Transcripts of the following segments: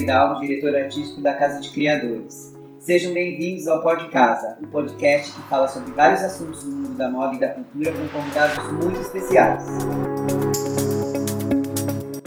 Vidal, diretor artístico da Casa de Criadores. Sejam bem-vindos ao Pod Casa, um podcast que fala sobre vários assuntos do mundo da moda e da cultura com convidados muito especiais.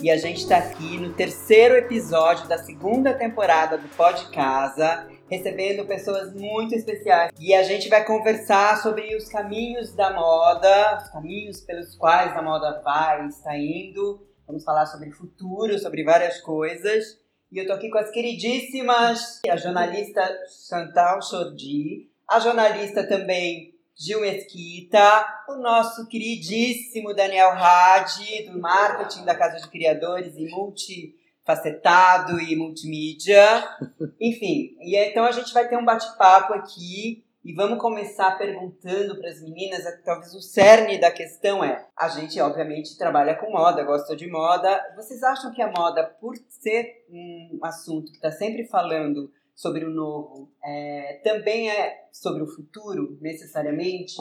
E a gente está aqui no terceiro episódio da segunda temporada do Pod Casa, recebendo pessoas muito especiais. E a gente vai conversar sobre os caminhos da moda, os caminhos pelos quais a moda vai, está indo. Vamos falar sobre futuro, sobre várias coisas. E eu tô aqui com as queridíssimas, a jornalista Chantal Chordi, a jornalista também Gil Mesquita, o nosso queridíssimo Daniel Hadi, do marketing da Casa de Criadores e multifacetado e multimídia. Enfim, e então a gente vai ter um bate-papo aqui e vamos começar perguntando para as meninas, talvez o cerne da questão é, a gente obviamente trabalha com moda, gosta de moda. Vocês acham que a moda, por ser um assunto que está sempre falando sobre o novo, é, também é sobre o futuro, necessariamente.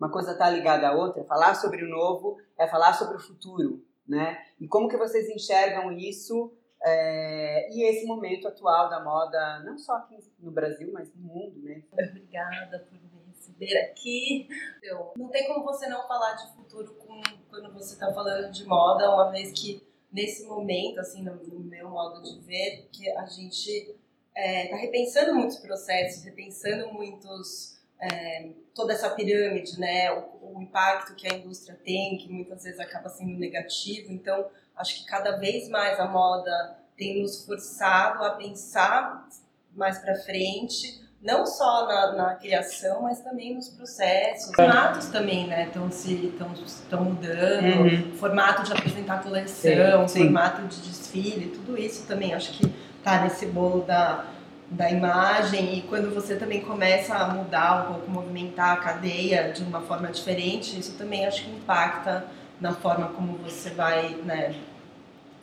Uma coisa está ligada à outra. Falar sobre o novo é falar sobre o futuro, né? E como que vocês enxergam isso é, e esse momento atual da moda, não só aqui no Brasil, mas no mundo, né? Obrigada por me receber aqui. Eu, não tem como você não falar de futuro com, quando você está falando de moda, uma vez que nesse momento, assim, no, no meu modo de ver, que a gente está é, tá repensando muitos processos, repensando muitos é, toda essa pirâmide, né, o, o, impacto que a indústria tem, que muitas vezes acaba sendo negativo. Então, acho que cada vez mais a moda tem nos forçado a pensar mais para frente, não só na, na, criação, mas também nos processos. Os formatos também, né, estão se estão mudando, uhum. formato de apresentar coleção, sim, sim. formato de desfile, tudo isso também acho que tá nesse bolo da, da imagem e quando você também começa a mudar um pouco, movimentar a cadeia de uma forma diferente, isso também acho que impacta na forma como você vai né,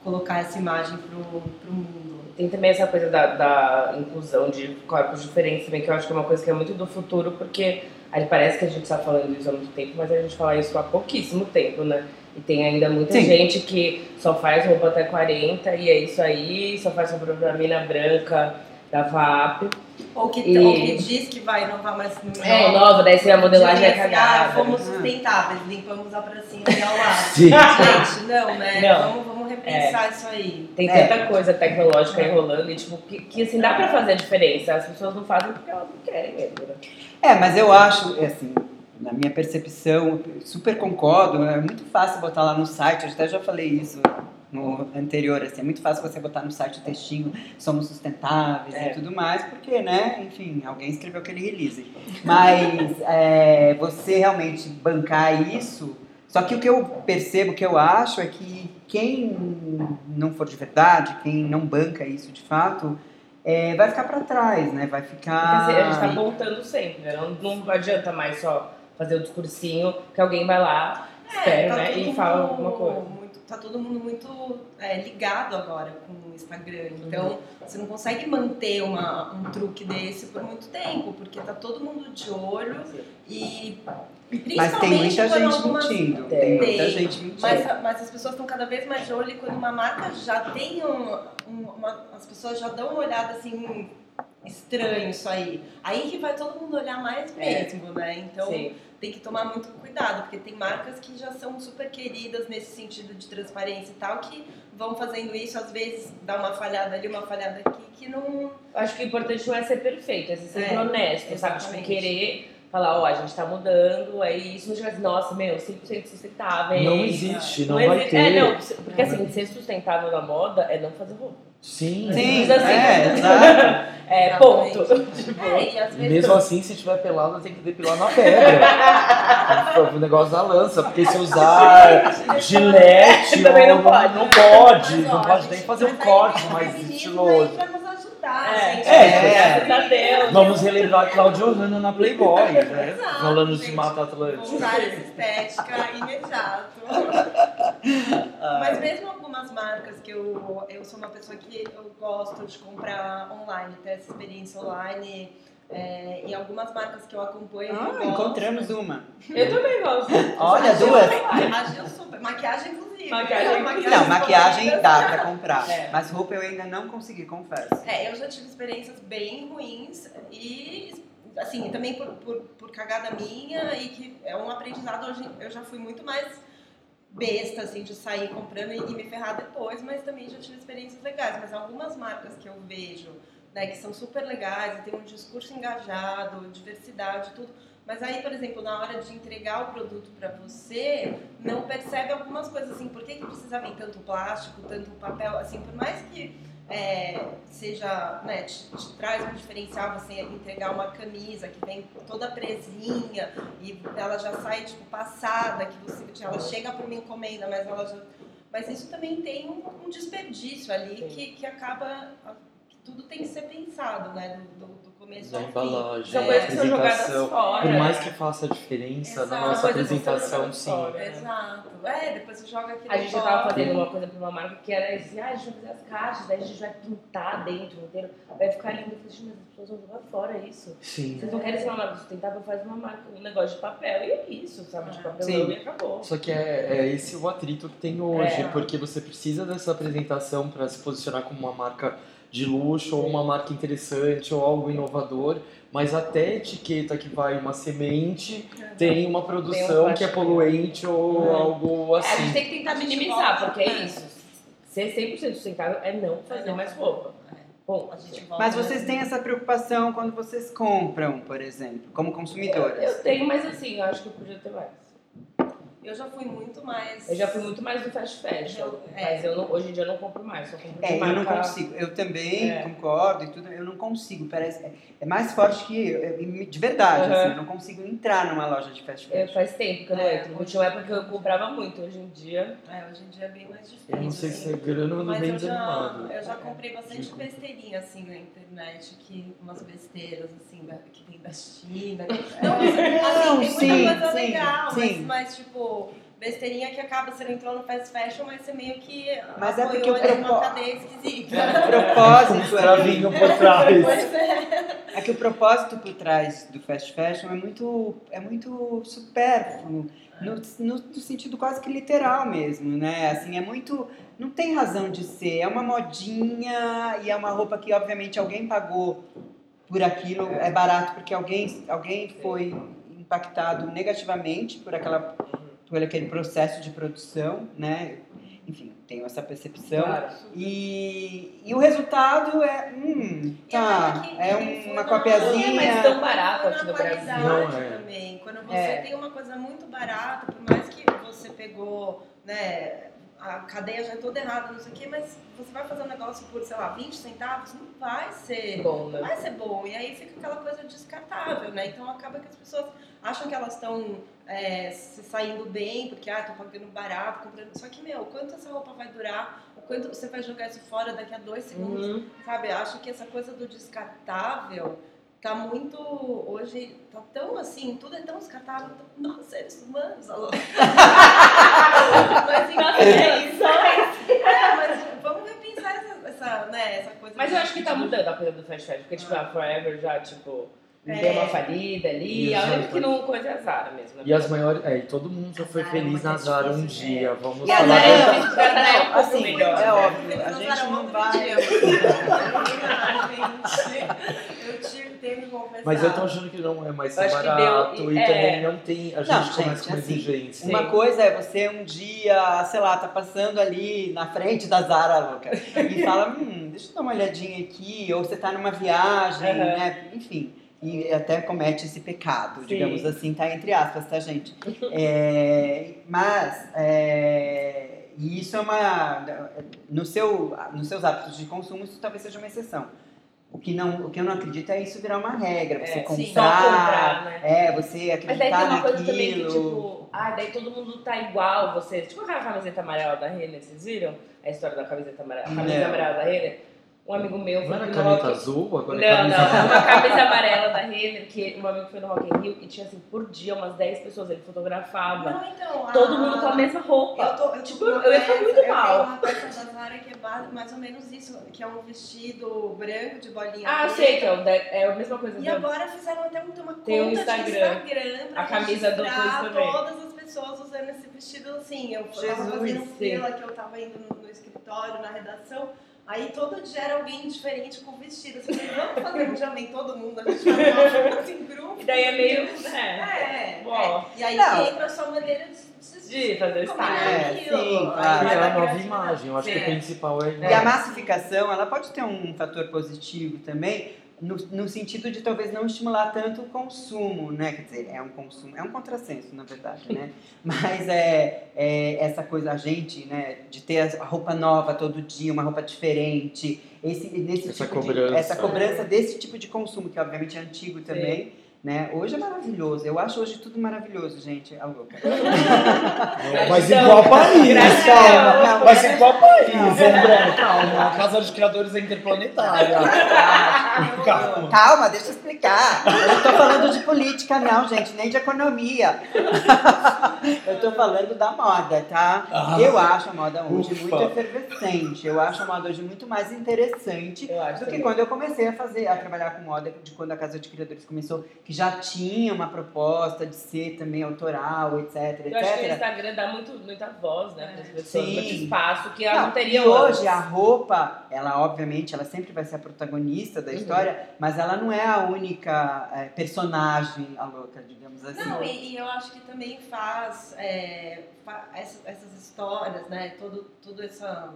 colocar essa imagem pro, pro mundo. Tem também essa coisa da, da inclusão de corpos diferentes também, que eu acho que é uma coisa que é muito do futuro, porque aí parece que a gente está falando isso há muito tempo, mas a gente fala isso há pouquíssimo tempo, né? E tem ainda muita Sim. gente que só faz roupa até 40 e é isso aí, só faz roupa pra mina branca da VAP. Ou que, e... ou que diz que vai inovar, mas não é. nova, daí se a modelagem é cagada. Ah, fomos sustentáveis, limpamos a pracinha e ao lado. Gente, não, né? Não. Vamos, vamos repensar é. isso aí. Tem é. tanta coisa tecnológica aí rolando e, tipo, que, que assim, dá pra fazer a diferença. As pessoas não fazem porque elas não querem mesmo. Né? É, mas eu acho, assim, na minha percepção, super concordo, é muito fácil botar lá no site, eu até já falei isso no anterior, assim, é muito fácil você botar no site o textinho somos sustentáveis é. e tudo mais, porque, né, enfim, alguém escreveu aquele release. Mas é, você realmente bancar isso, só que o que eu percebo, o que eu acho é que quem não for de verdade, quem não banca isso de fato, é, vai ficar para trás, né? Vai ficar. Dizer, a gente está voltando sempre, né? Não, não adianta mais só fazer o discursinho que alguém vai lá, é, espera, tá né? E fala alguma coisa. Tá todo mundo muito é, ligado agora com o Instagram. Então, uhum. você não consegue manter uma, um truque desse por muito tempo, porque tá todo mundo de olho e. Mas tem muita gente algumas... mentindo. Tem, tem muita gente mentindo. Mas, mas as pessoas estão cada vez mais de olho e quando uma marca já tem um, um uma, as pessoas já dão uma olhada assim estranho isso aí. Aí que vai todo mundo olhar mais é. mesmo, é. né? Então Sim. Tem que tomar muito cuidado, porque tem marcas que já são super queridas nesse sentido de transparência e tal, que vão fazendo isso, às vezes dá uma falhada ali, uma falhada aqui, que não. Acho que o importante não é ser perfeito, é ser é, honesto, exatamente. sabe? Tipo, querer falar, ó, oh, a gente tá mudando, é isso, mas assim, nossa, meu, 100% sustentável. Não existe, não, não vai existe. ter. É, não, porque assim, ser sustentável na moda é não fazer roupa. Sim, Sim assim, é, exato. É, ponto. Tipo, é, e mesmo assim, se tiver pelado, tem que depilar na pedra. o negócio da lança, porque se usar gilete, também não pode. Não pode, não pode nem fazer um corte mais estiloso. É, gente. É, é, Vamos relembrar Claudio Hanna na Playboy, né? Exato, Falando de Mata Atlântica. Usar essa estética imediato. Mas mesmo algumas marcas que eu, eu sou uma pessoa que eu gosto de comprar online, ter essa experiência online É, e algumas marcas que eu acompanho. eu Ah, gosto. encontramos uma. Eu também gosto. Olha, duas. Maquiagem super. Maquiagem, inclusive. Maquiagem, Não, maquiagem dá pra comprar. É. Mas roupa eu ainda não consegui, confesso. É, eu já tive experiências bem ruins e, assim, também por, por, por cagada minha e que é um aprendizado. Hoje eu já fui muito mais besta, assim, de sair comprando e, me ferrar depois, mas também já tive experiências legais. Mas algumas marcas que eu vejo, né, que são super legais e tem um discurso engajado, diversidade, tudo. Mas aí, por exemplo, na hora de entregar o produto para você, não percebe algumas coisas assim, por que, que precisa vir tanto plástico, tanto papel, assim, por mais que é, seja, né, te, te traz um diferencial você entregar uma camisa que vem toda presinha e ela já sai tipo passada, que você ela chega por uma encomenda, mas ela já mas isso também tem um, um desperdício ali Sim. que, que acaba tudo tem que ser pensado, né, do, do, do começo Da ao fim. embalagem, São coisas que são jogadas fora. Por mais que faça a diferença Exato. na nossa apresentação, sim. fora. Exato. É, depois você joga aquilo A gente já fora. tava fazendo uma coisa pra uma marca que era assim, ah, a gente vai fazer as caixas, daí a gente vai pintar dentro inteiro, vai ficar lindo. Eu falei, gente, mas as pessoas vão jogar fora isso. Sim. Vocês não querem ser uma marca sustentável, faz uma marca, um negócio de papel e é isso, sabe? De papelão Sim. e acabou. Só que é, é esse o atrito que tem hoje, É. porque você precisa dessa apresentação para se posicionar como uma marca de luxo ou uma marca interessante ou algo inovador, mas até a etiqueta que vai uma semente tem uma produção que é poluente ou É. algo É, a gente assim. tem que tentar minimizar, porque é é. isso. Ser 100% sustentável é não fazer mais roupa. Bom, A gente volta Mas vocês têm essa preocupação quando vocês compram, por exemplo, como consumidoras. eu tenho, mas assim, eu acho que eu podia ter mais. Eu já fui muito mais. Eu já fui muito mais do fast fashion, Eu- é. mas eu não- hoje em dia eu não compro mais, só compro de É, eu não consigo. Eu também É. concordo e tudo, eu não consigo. Parece, é, é mais forte que eu, eu- de verdade, Uhum. assim, eu não consigo entrar numa loja de fast É, fashion. faz tempo que eu não É, entro. Tinha uma época que eu comprava muito, hoje em dia. É, hoje em dia é bem mais difícil. Eu não sei assim. se é grana ou Mas bem eu já, desanimado. eu já comprei bastante Digo. besteirinha assim na internet, que umas besteiras assim, da, que vem da China. Não, assim, tem sim, muita coisa sim, legal, sim. Mas, mas tipo, besteirinha que acaba, você não entrou no fast fashion, mas você meio que Mas é porque o propo- uma cadeia esquisita. O propósito ali, Travinho por trás. É. é que o propósito por trás do fast fashion é muito, é muito supérfluo, no, no, no sentido quase que literal mesmo, né? Assim, é muito, não tem razão de ser, é uma modinha e é uma roupa que obviamente alguém pagou por aquilo, é barato porque alguém, alguém foi impactado negativamente por aquela por aquele processo de produção, né? Enfim, tenho essa percepção. Claro. E, e o resultado é, hum, tá, é foi uma Não é copiazinha. mais tão barato Foi aqui no Brasil. Não é. também. Quando você É. tem uma coisa muito barata, por mais que você pegou, né, a cadeia já é toda errada, não sei o quê, mas você vai fazer um negócio por, sei lá, 20 centavos, não vai ser. Bom, Não né? vai ser bom. E aí fica aquela coisa descartável, né? Então acaba que as pessoas acham que elas estão é, se saindo bem, porque, ah, tô pagando barato, comprando. Só que, meu, quanto essa roupa vai durar? O quanto você vai jogar isso fora daqui a dois segundos? Uhum. Sabe, acho que essa coisa do descartável tá muito. Hoje tá tão assim, tudo é tão descartável. Nós, seres humanos, alô. mas enfim, é isso. é, mas vamos repensar essa, essa, né, essa coisa. Mas eu acho que tá mudando a coisa do fast fashion, porque tipo, a Forever já, tipo, É. deu uma falida ali. E A única que não coisa é a Zara mesmo. né? E as maiores. É, e todo mundo já foi Zara é feliz na Zara um difícil, dia. é. Vamos E falar Zara- da- Não, Zara é pouco assim, melhor. é né? óbvio, a gente não vai. Eu tive, confessar. Mas eu tô achando que não é mais barato deu- e é. também não tem. A gente Não, começa com assim, exigência. Uma coisa é você um dia, sei lá, tá passando ali na frente da Zara, louca, e fala, hum, deixa eu dar uma olhadinha aqui, ou você tá numa viagem, né? Enfim. E até comete esse pecado, Sim. digamos assim, tá entre aspas, tá, gente? É, mas, é, isso é uma. No seu, nos seus hábitos de consumo, isso talvez seja uma exceção. O que, não, o que eu não acredito é isso virar uma regra, você É, comprar, sim, comprar, né? é, você Mas daí acreditar tem uma coisa naquilo. também que, tipo, ah, daí todo mundo tá igual, você. Tipo aquela camiseta amarela da Renner, vocês viram? A história da camiseta amarela. A camiseta Não. amarela da Renner. Um amigo meu Não foi era no caneta Rock- azul? Agora Não, é camisa não, uma camisa amarela da Renner, que um amigo foi no Rock in Rio e tinha assim, por dia, umas 10 pessoas, ele fotografava. Não, então. Todo a- mundo com a mesma roupa. Eu, tô, eu, Tipo, uma eu ia ficar muito eu tenho mal. uma peça da Zara que é mais ou menos isso, que é um vestido branco de bolinha Ah, preta. sei que é, o da- é a mesma coisa. E do- agora fizeram até um- uma Tem um conta Instagram. de Instagram pra A camisa do coisa também. todas as pessoas usando esse vestido assim. Eu tava Jesus, fazendo sim. fila que eu tava indo no, no escritório, na redação. Aí todo dia era alguém diferente com vestido. Assim, eu falei, vamos fazer um vem todo mundo, a gente vai uma foto em grupo. E daí é meio. É, É, Bom. é. E aí Não. entra a sua maneira de, de, de fazer style. É, sim, claro. E é da a nova imagem, eu acho que Sim. o principal é a E a massificação, ela pode ter um fator positivo também, no, no sentido de talvez não estimular tanto o consumo, né? Quer dizer, é um consumo, é um contrassenso, na verdade, né? Mas é, é essa coisa, a gente, né, de ter a roupa nova todo dia, uma roupa diferente, esse, nesse Essa tipo cobrança. De, essa cobrança desse tipo de consumo, que obviamente é antigo também. Né? Hoje é maravilhoso. Eu acho hoje tudo maravilhoso, gente. A louca. Mas igual país, Gratidão. calma. Não, Mas igual país, Não. André, calma. A Casa dos Criadores é interplanetária. Calma. Calma, deixa eu explicar. Eu não tô falando de política, não, gente, nem de economia. Eu tô falando da moda, tá? Ah. Eu acho a moda hoje Ufa. muito efervescente. Eu acho a moda hoje muito mais interessante do que também. quando eu comecei a fazer, a trabalhar com moda, de quando a Casa de Criadores começou, que já tinha uma proposta de ser também autoral, etc, Eu acho que o etc. Instagram dá muito, muita voz, né, para as pessoas, Sim. muito espaço que elas não, Não, teriam e hoje antes. a roupa, ela obviamente, ela sempre vai ser a protagonista da Uhum. história, mas ela não é a única é, personagem a louca, digamos assim. Não, e, e eu acho que também faz, é, fa- essa- essas histórias, né? Todo, todo essa,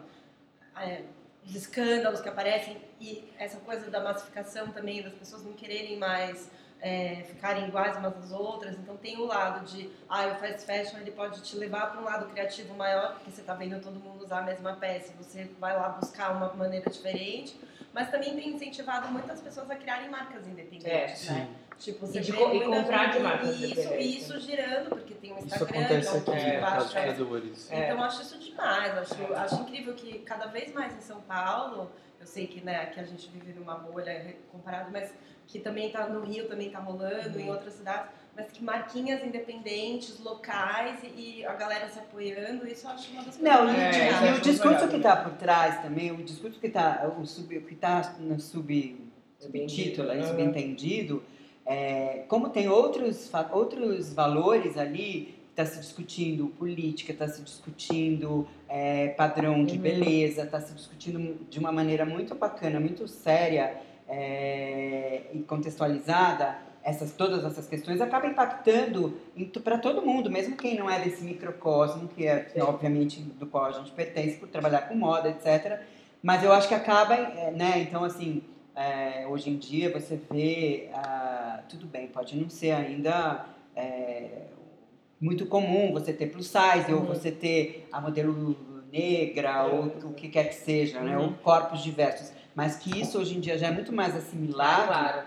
é, os escândalos que aparecem e essa coisa da massificação também, das pessoas não quererem mais é, ficarem iguais umas às outras. Então tem o lado de, ah, o fast fashion ele pode te levar para um lado criativo maior, porque você está vendo todo mundo usar a mesma peça, e você vai lá buscar uma maneira diferente. Mas também tem incentivado muitas pessoas a criarem marcas independentes, É, né? Tipo, você E de e comprar de gente- marcas isso, independentes. isso girando, porque tem o Isso Instagram, acontece que é aqui né? Criadores. É. Então eu acho isso demais, acho, acho incrível que cada vez mais em São Paulo, eu sei que né, aqui a gente vive numa bolha comparado, mas que também tá no Rio também tá rolando, em outras cidades, mas que marquinhas independentes, locais e, e a galera se apoiando, isso eu acho uma das coisas Não, mais e, É, e o discurso que está por trás também, o discurso que está o sub, que tá no sub, subtítulo, Uhum. subentendido, é, como tem outros, outros valores ali, está se discutindo política, está se discutindo é, padrão de Uhum. beleza, está se discutindo de uma maneira muito bacana, muito séria é, e contextualizada, essas, todas essas questões acaba impactando para todo mundo, mesmo quem não é desse microcosmo, que é Sim. obviamente do qual a gente pertence por trabalhar com moda, etc. Mas eu acho que acaba, é, né? Então, assim, é, hoje em dia você vê, ah, tudo bem, pode não ser ainda é, muito comum você ter plus size ou Uhum. você ter a modelo negra ou o que quer que seja, né? Uhum. Ou corpos diversos. Mas que isso hoje em dia já é muito mais assimilado Claro.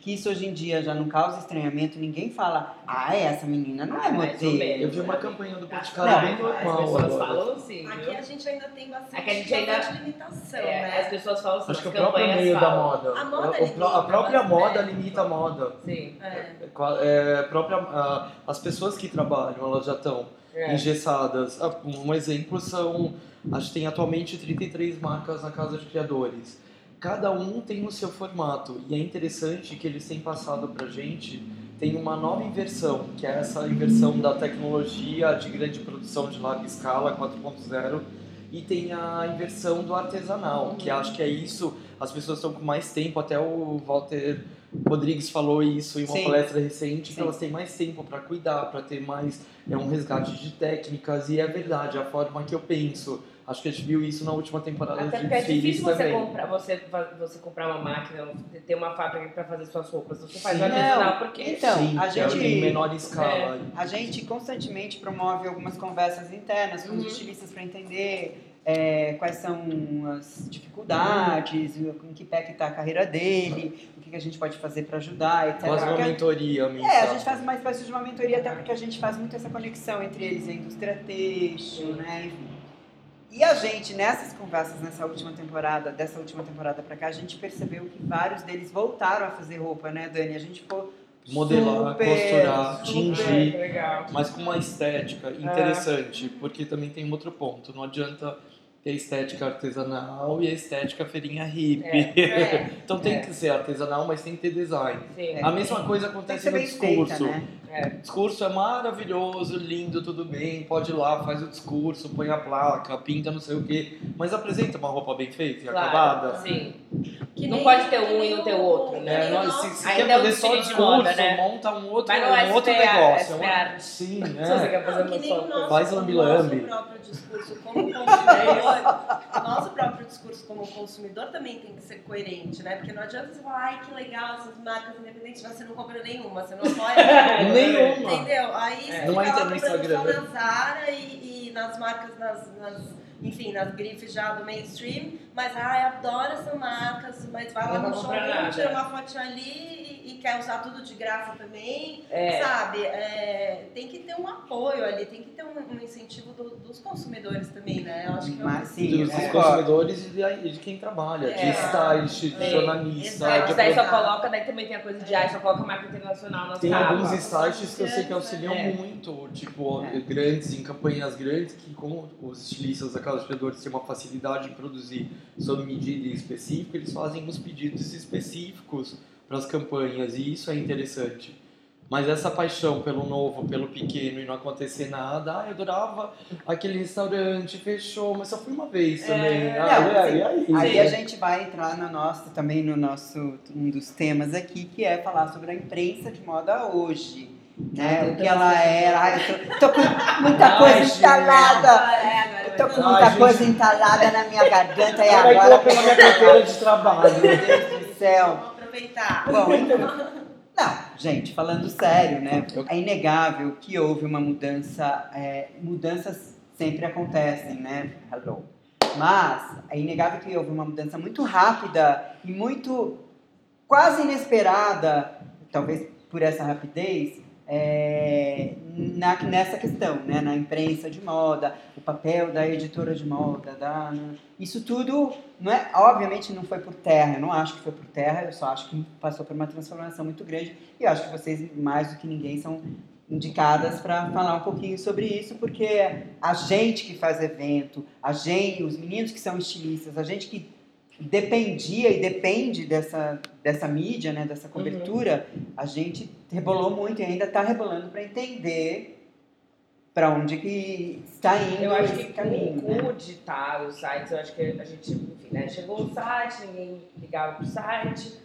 que isso hoje em dia já não causa estranhamento, ninguém fala, ah, essa menina não é Mais ou modelo. Eu vi uma campanha do Não, Boticário bem As normal pessoas agora. falam assim, Aqui viu? a gente ainda tem bastante, Aqui a gente ainda- limitação, É, né? As pessoas falam assim, Acho que o as próprio campanhas meio da falam. moda. A moda o- o a própria moda bastante. limita a moda. Sim. É. É, é, a própria, a- as pessoas que trabalham, elas já estão É. engessadas. Ah, Um exemplo são, acho que tem atualmente 33 marcas na Casa de Criadores. Cada um tem o seu formato e é interessante que eles têm passado pra gente tem uma nova inversão, que é essa inversão da tecnologia de grande produção de larga escala 4.0 e tem a inversão do artesanal, que acho que é isso, as pessoas estão com mais tempo, até o Walter Rodrigues falou isso em uma Sim. palestra recente, Sim. que elas têm mais tempo para cuidar, para ter mais é um resgate de técnicas e é verdade, a forma que eu penso. Acho que a gente viu isso na última temporada Até de porque é difícil você também. comprar, você, você comprar uma máquina, ter uma fábrica para fazer suas roupas. Você faz Sim. artesanal Não, porque Então, Sim, a que é gente- em menor escala. A gente constantemente promove algumas conversas internas com Uhum. os estilistas para entender é, quais são as dificuldades, em que pé que está a carreira dele, o que, que a gente pode fazer para ajudar, etc. Quase uma mentoria, É, a gente faz uma espécie de uma mentoria, até porque a gente faz muito essa conexão entre eles, a indústria têxtil, né? Enfim. E a gente, nessas conversas, nessa última temporada, dessa última temporada pra cá, a gente percebeu que vários deles voltaram a fazer roupa, né, Dani? A gente ficou Modelar, super, costurar, super- tingir. legal. mas com uma estética interessante, porque também tem um outro ponto. Não adianta a estética artesanal e a estética feirinha hippie. É. então tem É. que ser artesanal, mas tem que ter design. Sim. A mesma coisa acontece no bem feita, discurso. né? O discurso é maravilhoso, lindo, tudo bem, pode ir lá, faz o discurso, põe a placa, pinta não sei o quê, mas apresenta uma roupa bem feita e acabada. Sim. Que Não pode ter um e não ter o outro, né? É, nem nós, o se, se quer é fazer só de discurso, moda, né? monta um outro, um outro SPA, negócio. é SPA. uma- Sim, Se você é. quer fazer Não, uma que nosso, Faz o lambi-lambi. nosso próprio discurso como consumidor, o nosso próprio discurso como consumidor também tem que ser coerente, né? Porque não adianta você falar, ai, que legal essas marcas independentes, mas você não compra nenhuma, você não apoia Nenhuma. Entendeu? Aí É. você Não fica entra no Instagram. só na Zara e, e nas marcas, nas, nas- enfim, nas grifes já do mainstream, mas ai, adoro essas marcas, mas vai lá no showroom, tira uma fotinha ali e, e quer usar tudo de graça também, É. sabe? É, tem que ter um apoio ali, tem que ter um, um incentivo do- dos consumidores também, né? Eu acho que é Mas sim, Dos é. consumidores e de, de quem trabalha, de É. stylist, de É. jornalista, Exato. de Mas daí só coloca, daí também tem a coisa de, ai, só coloca marca internacional nas Tem capas. alguns sites que eu sei que auxiliam É. muito, tipo, É. grandes, em campanhas grandes, que como os estilistas da Casa têm uma facilidade em produzir sob medida específica, eles fazem os pedidos específicos para as campanhas, e isso é interessante. Mas essa paixão pelo novo, pelo pequeno e não acontecer nada, ah, eu adorava aquele restaurante, fechou, mas só fui uma vez também. É. ah, Não, aí, aí? Aí a gente vai entrar no nosso, também no nosso, um dos temas aqui, que é falar sobre a imprensa de moda hoje. Né? Ah, o que ela você- era. Ai, eu tô, tô com muita coisa instalada. Tô vai com muita Ai, gente. coisa entalada na minha garganta e vai agora. colocar na minha carteira de trabalho. Meu Deus do céu. Vamos aproveitar. Bom, não, gente, falando sério, né? É inegável que houve uma mudança. é, mudanças sempre acontecem, né? Hello. Mas é inegável que houve uma mudança muito rápida e muito quase inesperada, talvez por essa rapidez, é, na, nessa questão, né? Na imprensa de moda, o papel da editora de moda, da, isso tudo, não é, obviamente não foi por terra, eu não acho que foi por terra, eu só acho que passou por uma transformação muito grande e eu acho que vocês, mais do que ninguém, são indicadas para falar um pouquinho sobre isso, porque a gente que faz evento, a gente, os meninos que são estilistas, a gente que dependia e depende dessa, dessa mídia, né, dessa cobertura, a gente rebolou muito e ainda está rebolando para entender para onde que está indo Eu acho que caminho, com, né? o digital, os sites, eu acho que a gente, enfim, né? Chegou o site, ninguém ligava pro site,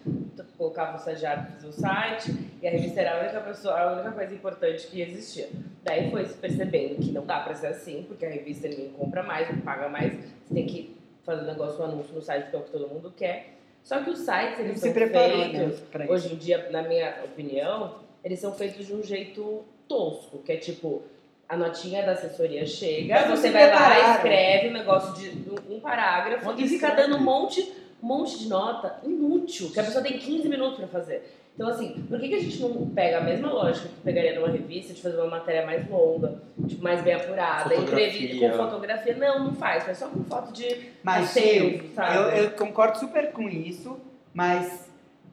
colocava o estagiário para fazer o site, e a revista era a única, pessoa, a única coisa importante que existia. Daí foi se percebendo que não dá para ser assim, porque a revista ninguém compra mais, não paga mais, você tem que fazer um negócio, um anúncio no site, que é o que todo mundo quer. Só que os sites, eles se são preparou né, feitos, para isso. hoje em dia, na minha opinião, eles são feitos de um jeito tosco, que é tipo, a notinha da assessoria chega, Mas você vai lá, escreve um negócio de um, um parágrafo Onde e fica dando um monte, um monte de nota inútil, que a pessoa tem 15 minutos pra fazer. Então, assim, por que, que a gente não pega a mesma lógica que pegaria numa revista de fazer uma matéria mais longa, tipo, mais bem apurada, entrevista com fotografia? Não, não faz, faz só com foto de Mas sim, sabe? eu, eu concordo super com isso, mas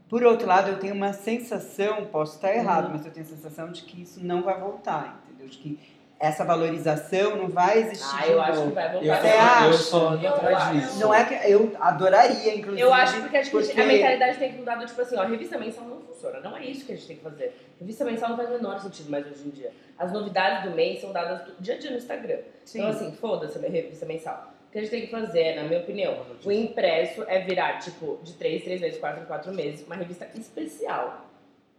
por outro lado eu tenho uma sensação, posso estar errado, Uhum. mas eu tenho a sensação de que isso não vai voltar, entendeu? De que essa valorização não vai existir Ah, de eu acho que novo. vai Eu, voltar. Você eu, acha? eu indo Eu atrás acho. disso. Não é que eu adoraria, inclusive. Eu acho porque, que porque- a mentalidade tem que mudar do tipo assim, ó, a revista mensal não funciona, não é isso que a gente tem que fazer. Revista mensal não faz o menor sentido mais hoje em dia. As novidades do mês são dadas do dia a dia no Instagram. Sim. Então assim, foda-se a revista mensal. O que a gente tem que fazer, na minha opinião, o impresso é virar, tipo, de três, três meses, quatro em quatro meses, uma revista especial.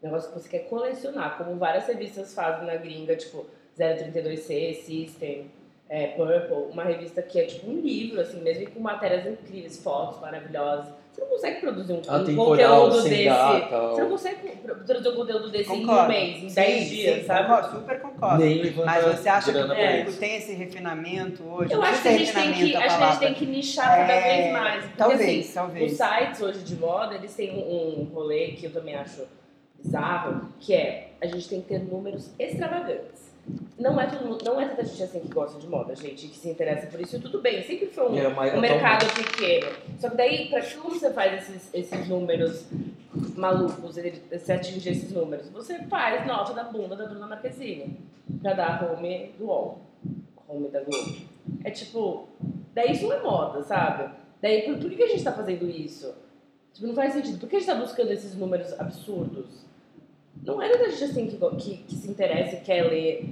Um negócio que você quer colecionar, como várias revistas fazem na gringa, tipo 032C, System, é, Purple, uma revista que é tipo um livro, assim, mesmo e com matérias incríveis, fotos maravilhosas. Você não consegue produzir um, um Atemporal, conteúdo desse. data. Você não consegue produzir um conteúdo desse em um Concordo. mês, em Sim, 10 dias, sim, sabe? Concordo, super concordo. Mas você acha que o público tem esse refinamento hoje? Eu acho que a gente tem que, a acho que a gente tem que nichar cada É, vez mais. Porque, Talvez, assim, talvez. Os sites hoje de moda, eles têm um, um rolê que eu também acho bizarro, que é a gente tem que ter números extravagantes. Não é, todo não é tanta gente assim que gosta de moda, gente, que se interessa por isso, tudo bem, sempre foi um, É, um eu mercado pequeno. Só que daí, pra como você faz esses, esses números malucos, ele- você atingir esses números? Você faz nota da bunda da Bruna Marquezine pra dar home do UOL, home da Globo. É tipo, daí isso não é moda, sabe? Daí, por, por que que a gente tá fazendo isso? Tipo, não faz sentido. Por que a gente tá buscando esses números absurdos? Não é tanta gente assim que, que, que se interessa e quer ler.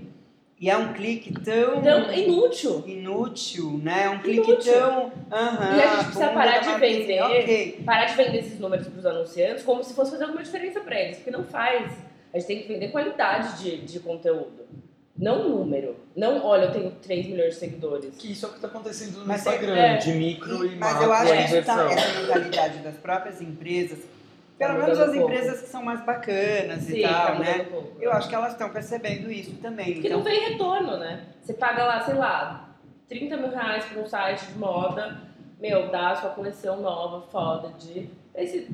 E é um clique tão Então, é inútil. inútil, né? É um clique Inútil. tão. Aham, E a gente precisa parar da de vender. Ok. Parar de vender esses números pros anunciantes como se fosse fazer alguma diferença pra eles, porque não faz. A gente tem que vender qualidade de, de conteúdo. Não número. Não, olha, eu tenho 3 milhões de seguidores. Que isso é o que tá acontecendo no Mas Instagram, é- de micro e Mas macro eu acho que isso tá, essa mentalidade das próprias empresas, pelo Tá menos as pouco. empresas que são mais bacanas Sim, e tá tal, mudando né? pouco. Eu acho que elas estão percebendo isso também. Porque Então, não tem retorno, né? Você paga lá, sei lá, 30 mil reais pra um site de moda, meu, dá a sua coleção nova, foda, de. Você.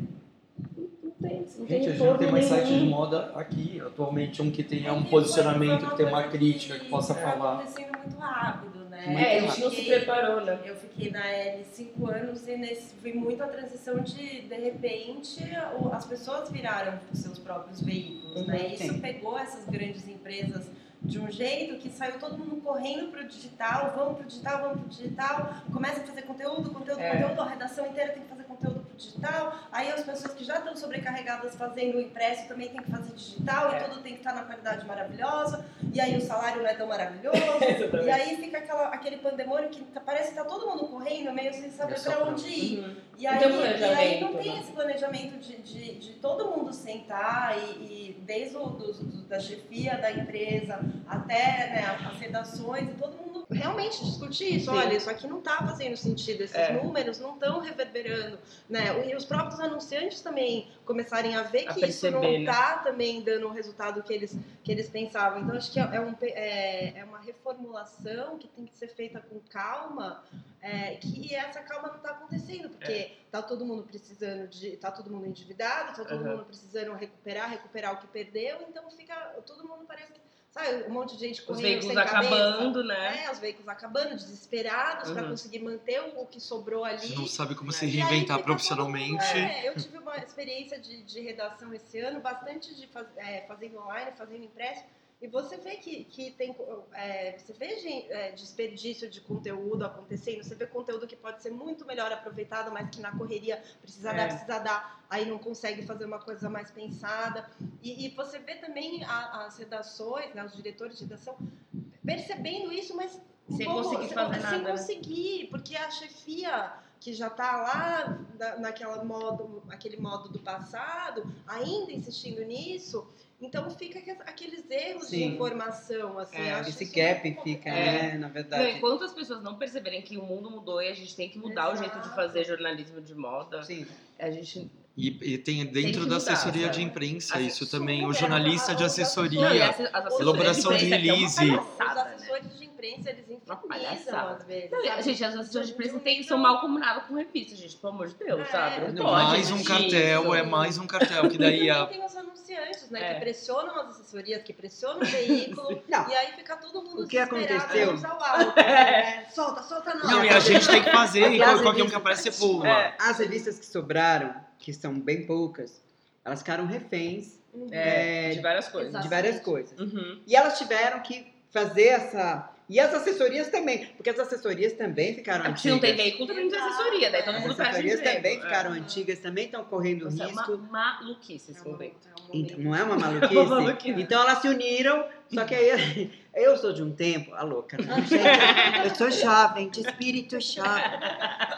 Não tem, não tem Gente, a gente não tem mais nenhum. site de moda aqui atualmente, um que tenha um É posicionamento, que tenha uma crítica, que possa foi falar. acontecendo muito rápido, né? Muito É, a Eu gente não se fiquei- preparou, né? Eu fiquei na L cinco anos e nesse, vi muito a transição de, de repente, o- as pessoas viraram os seus próprios veículos, né? Uhum, E isso sim. pegou essas grandes empresas de um jeito que saiu todo mundo correndo pro digital, vamos pro digital, vamos pro digital, começa a fazer conteúdo, conteúdo, É. conteúdo, a redação inteira tem que fazer digital, aí as pessoas que já estão sobrecarregadas fazendo o impresso também tem que fazer digital É. e tudo tem que estar na qualidade maravilhosa, e aí o salário não é tão maravilhoso, e aí fica aquela, aquele pandemônio que tá- parece que tá todo mundo correndo, meio sem saber pra- onde ir. Uhum. E aí, um e aí não tem né? esse planejamento de, de, de todo mundo sentar e, e desde o do, do- da chefia da empresa até né, as redações, e todo mundo realmente discutir isso. Sim. Olha, isso aqui não tá fazendo sentido, esses É. números não estão reverberando. Né? E os próprios anunciantes também começarem a ver A que isso não perceber, né? tá também dando o resultado que eles, que eles pensavam. Então, acho que é, um, pe- é, é uma reformulação que tem que ser feita com calma, é, que essa calma não está acontecendo, porque tá todo mundo precisando de. tá todo mundo endividado, tá todo Uhum. mundo precisando recuperar, recuperar o que perdeu, então fica. Todo mundo parece que. Sabe, um monte de gente Os correndo veículos sem cabeça. acabando, né? É, os veículos acabando, desesperados para Uhum. conseguir manter o, que sobrou ali. Você não sabe como E se aí reinventar profissionalmente. todo É, eu tive uma experiência de, de redação esse ano, bastante de faz, é, fazendo online, fazendo impresso. E você vê que, que tem. é, você vê é, desperdício de conteúdo acontecendo, você vê conteúdo que pode ser muito melhor aproveitado, mas que na correria precisa É. dar, precisa dar, aí não consegue fazer uma coisa mais pensada. E, e você vê também a- as redações, né, os diretores de redação, percebendo isso, mas um Sem pouco- conseguir fazer sem nada, né? conseguir, porque a chefia que já está lá na, naquela modo, aquele modo do passado, ainda insistindo nisso, então fica que- aqueles erros de Sim. informação, assim, é, esse gap fica, complicado. né? Na Não, verdade. enquanto as pessoas não perceberem que o mundo mudou e a gente tem que mudar o jeito de Exato. fazer jornalismo de moda, Sim. a gente. E, e tem dentro que da mudar, assessoria sabe? de imprensa isso também. O super, jornalista de as- as- Não, assessoria. elaboração de é imprensa, eles infernizam às vezes. Não, sabe? gente, as assessores de um imprensa têm, nível- são mal comunadas com revista, gente, pelo amor de Deus, É. sabe? Não Não, pode. mais um cartel, isso. é mais um cartel. Que E daí também a. tem os anunciantes, né? É. Que pressionam as assessorias, que pressionam o veículo. Não. E aí fica todo mundo O que desesperado, aconteceu? alto, né? Solta, solta não. Não, e a gente tem que fazer, e qualquer um existe- que aparece você pula. É. As revistas que sobraram, que são bem poucas, elas ficaram reféns É, É, de várias coisas. De várias coisas. Uhum. E elas tiveram que fazer essa. E as assessorias também, porque as assessorias também ficaram É antigas. se não tem veículo, também não tem assessoria, daí todo As mundo perde assessorias emprego. também É. ficaram antigas, também estão correndo Nossa, é uma risco. maluquice esse É um momento. Então, não é uma uma maluquice? maluquice. então elas se uniram, só que aí eu sou de um tempo, a louca, né? Gente, eu sou jovem, de espírito jovem.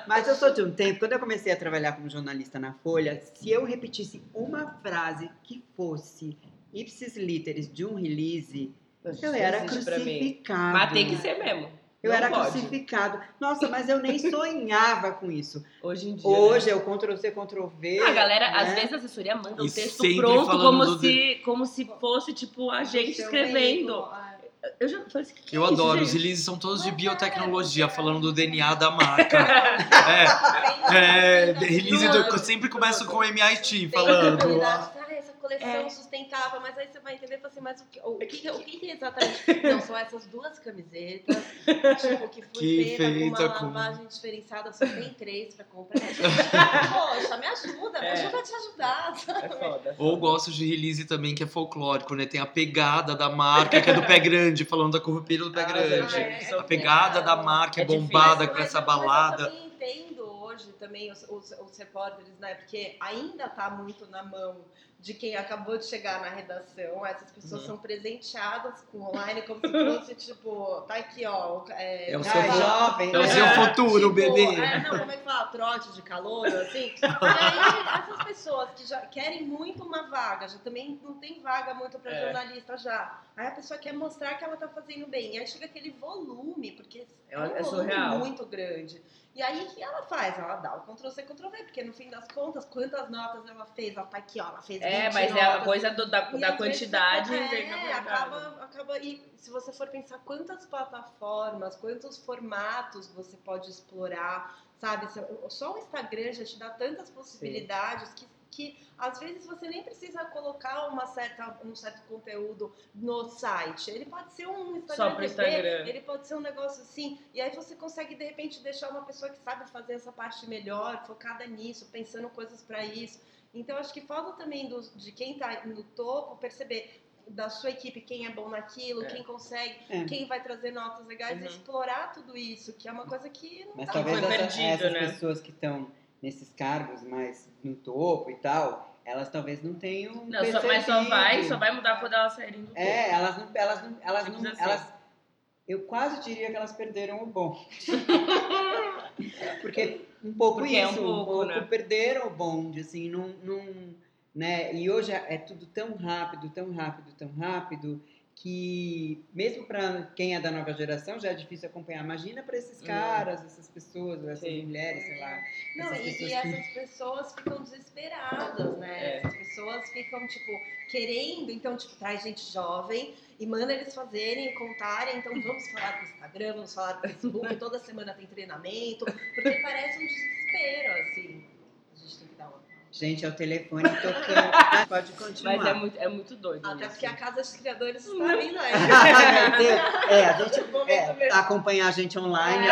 Mas eu sou de um tempo, quando eu comecei a trabalhar como jornalista na Folha, se eu repetisse uma frase que fosse ipsis literis de um release, eu era crucificado. Mas tem que ser mesmo. Eu Não era pode. crucificado. Nossa, mas eu nem sonhava com isso. Hoje em dia. Hoje é o Ctrl C, Ctrl V. A galera, né? às vezes a assessoria manda o E texto pronto como do se, como se fosse, tipo, a gente escrevendo. Eu já falei assim, que Eu é isso, adoro, os gente? releases são todos de biotecnologia, falando do DNA da marca. É, é, release do, eu sempre começo com o MIT falando. Coleção É. sustentável, mas aí você vai entender e fala assim, mas o que, o que, o que, que é exatamente? Não, são essas duas camisetas, tipo, que foi Que feita, com com- uma lavagem diferenciada, só tem três pra comprar. Poxa, me ajuda, me É. ajuda a te ajudar, É sabe? foda. é Ou foda. gosto de release também, que é folclórico, né? Tem a pegada da marca, que é do pé grande, falando da curvupira do pé Ah, grande. A pegada da marca é É difícil. bombada Mas- com essa mas balada. eu também entendo hoje também os, os, os repórteres, né? Porque ainda tá muito na mão de quem acabou de chegar na redação. Essas pessoas Uhum. são presenteadas com online como se fosse, tipo, tá aqui, ó. É, É o seu jovem. É o né? seu futuro, Tipo, bebê. É, não, como é que fala? Trote de calor, assim. E aí, essas pessoas que já querem muito uma vaga, já também não tem vaga muito pra É. jornalista já. Aí a pessoa quer mostrar que ela tá fazendo bem. E aí chega aquele volume, porque É- é, um é volume surreal. muito grande. E aí o que ela faz? Ela dá o Ctrl-C, Ctrl-V, porque no fim das contas, quantas notas ela fez? Ela tá aqui, ó, ela fez 20 É, mas é a notas. coisa do- da, E da às vezes quantidade é, acaba, acaba e se você for pensar quantas plataformas, quantos formatos você pode explorar, sabe? Só o Instagram já te dá tantas possibilidades que, que às vezes você nem precisa colocar uma certa, um certo conteúdo no site. Ele pode ser um Instagram Só pro TV, Instagram. ele pode ser um negócio assim, e aí você consegue de repente deixar uma pessoa que sabe fazer essa parte melhor, focada nisso, pensando coisas para isso. Então acho que falta também do- de quem tá no topo perceber da sua equipe quem é bom naquilo, É. quem consegue, É. quem vai trazer notas legais, Uhum. explorar tudo isso, que é uma coisa que não Mas tá talvez essa- perdido, essas né? pessoas que estão nesses cargos mais no topo e tal, elas talvez não tenham. Não, só, mas só vai, só vai mudar quando elas saírem do topo. É, elas não. Elas não, elas não Simples assim. elas, eu quase diria que elas perderam o bom. Porque um pouco Porque é um isso, pouco, né? perderam o bonde, assim, não, não, né? E hoje é tudo tão rápido, tão rápido, tão rápido que mesmo para quem é da nova geração já é difícil acompanhar. Imagina para esses Hum. caras, essas pessoas, essas Sim. mulheres, sei lá. Não, essas e, pessoas e que- essas pessoas ficam desesperadas, né? É. Essas pessoas ficam, tipo, querendo, então, tipo, traz gente jovem e manda eles fazerem, contarem, então vamos falar pro Instagram, vamos falar pro Facebook, toda semana tem treinamento, porque parece um desespero, assim. A gente tem que dar uma. Gente, é o telefone tocando. Pode continuar. Mas é muito, é muito doido. Até isso. porque a Casa dos Criadores está vindo aí. É, a gente é, acompanhar a gente online. É.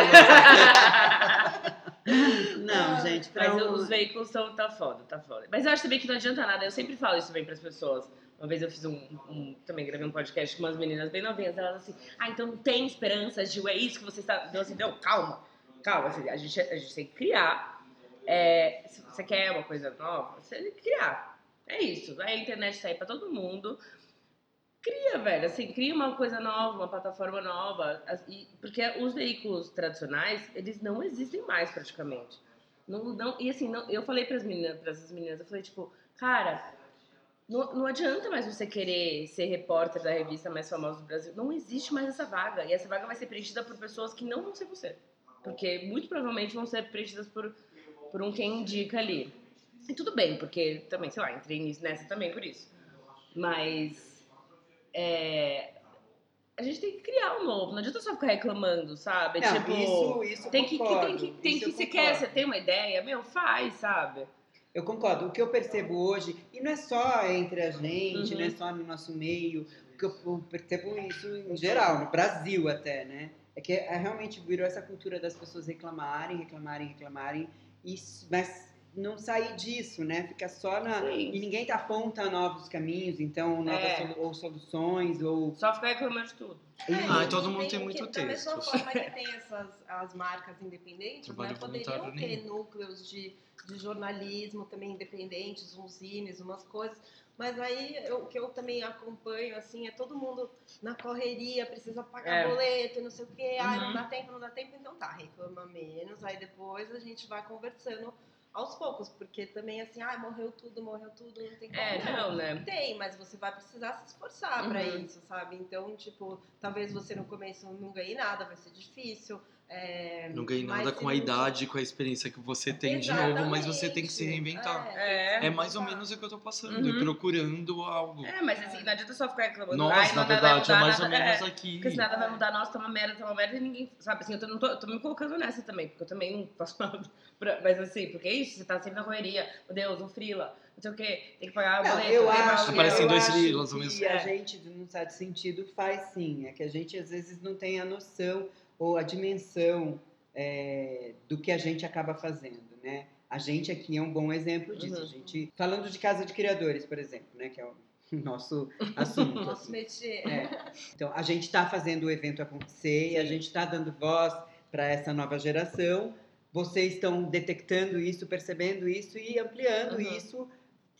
Não, gente, pra Mas um- os veículos estão tá foda, tá foda. Mas eu acho também que não adianta nada. Eu sempre falo isso bem pras pessoas. Uma vez eu fiz um, um- também gravei um podcast com umas meninas bem novinhas. Elas assim, ah, então não tem esperança de é isso que você está. Então assim, não, calma, calma. Assim, a, gente, a gente tem que criar. É, se você quer uma coisa nova, você tem que criar. É isso. A internet tá aí pra todo mundo. Cria, velho, assim, cria uma coisa nova, uma plataforma nova. porque os veículos tradicionais, eles não existem mais praticamente. Não, não, e assim, não, eu falei pras meninas, para meninas, eu falei, tipo, cara, não, não adianta mais você querer ser repórter da revista mais famosa do Brasil. Não existe mais essa vaga. E essa vaga vai ser preenchida por pessoas que não vão ser você. Porque muito provavelmente vão ser preenchidas por, por um quem indica ali. E tudo bem, porque também, sei lá, entrei nessa também por isso. Mas é, a gente tem que criar um novo. Não adianta só ficar reclamando, sabe? Não, tipo, isso, isso tem que, que- concordo, tem que, tem isso que concordo. quer, você tem uma ideia, meu, faz, sabe? Eu concordo. O que eu percebo hoje, e não é só entre a gente, Uhum. não é só no nosso meio, o que eu eu percebo isso em geral, no Brasil até, né? É que é, realmente virou essa cultura das pessoas reclamarem, reclamarem, reclamarem, s- mas não sair disso, né? Fica só na. Sim. E ninguém tá aponta novos caminhos, então, novas É. solu- ou soluções, ou. Só ficar reclamando de tudo. Ah, e todo mundo tem tem muito que, Da mesma texto. forma que tem essas as marcas independentes, né, poderiam ter nenhum. núcleos de, de jornalismo também independentes, uns zines, umas coisas. Mas aí eu- o que eu também acompanho, assim, é todo mundo na correria, precisa pagar É. boleto, não sei o quê, ai, não Uhum. dá tempo, não dá tempo, então tá, reclama menos, aí depois a gente vai conversando aos poucos, porque também assim, ai, morreu tudo, morreu tudo, não tem como. É, não, né? Tem, mas você vai precisar se esforçar pra Uhum. isso, sabe? Então, tipo, talvez você no começo não ganhe nada, vai ser difícil. É, Não ganhei nada com a idade, com a experiência que você tem de novo, mas você tem que se Exatamente. reinventar. É, É. É mais ou menos o que eu tô passando, Uhum. e procurando algo. É, mas assim, não adianta só ficar reclamando. Nossa, na verdade, é mudar, mais ou nada- menos é. aqui. Porque se nada vai mudar, nossa, tá uma merda, tá uma merda e ninguém. Sabe assim, eu tô, não tô, eu tô me colocando nessa também, porque eu também não faço nada. pra- mas assim, porque é isso, você tá sempre na correria. Meu Deus, um frila. não sei o quê, tem que pagar o Não, boleto. eu que acho, parecendo eu dois livros ao que mesmo a tempo. gente, num certo sentido, faz sim. É que a gente, às vezes, não tem a noção ou a dimensão é, do que a gente acaba fazendo, né? A gente aqui é um bom exemplo disso. Uhum. A gente, falando de casa de criadores, por exemplo, né? Que é o nosso assunto. Nosso assim. métier. É. Então, a gente está fazendo o evento acontecer e a gente está dando voz para essa nova geração. Vocês estão detectando isso, percebendo isso e ampliando Uhum. isso,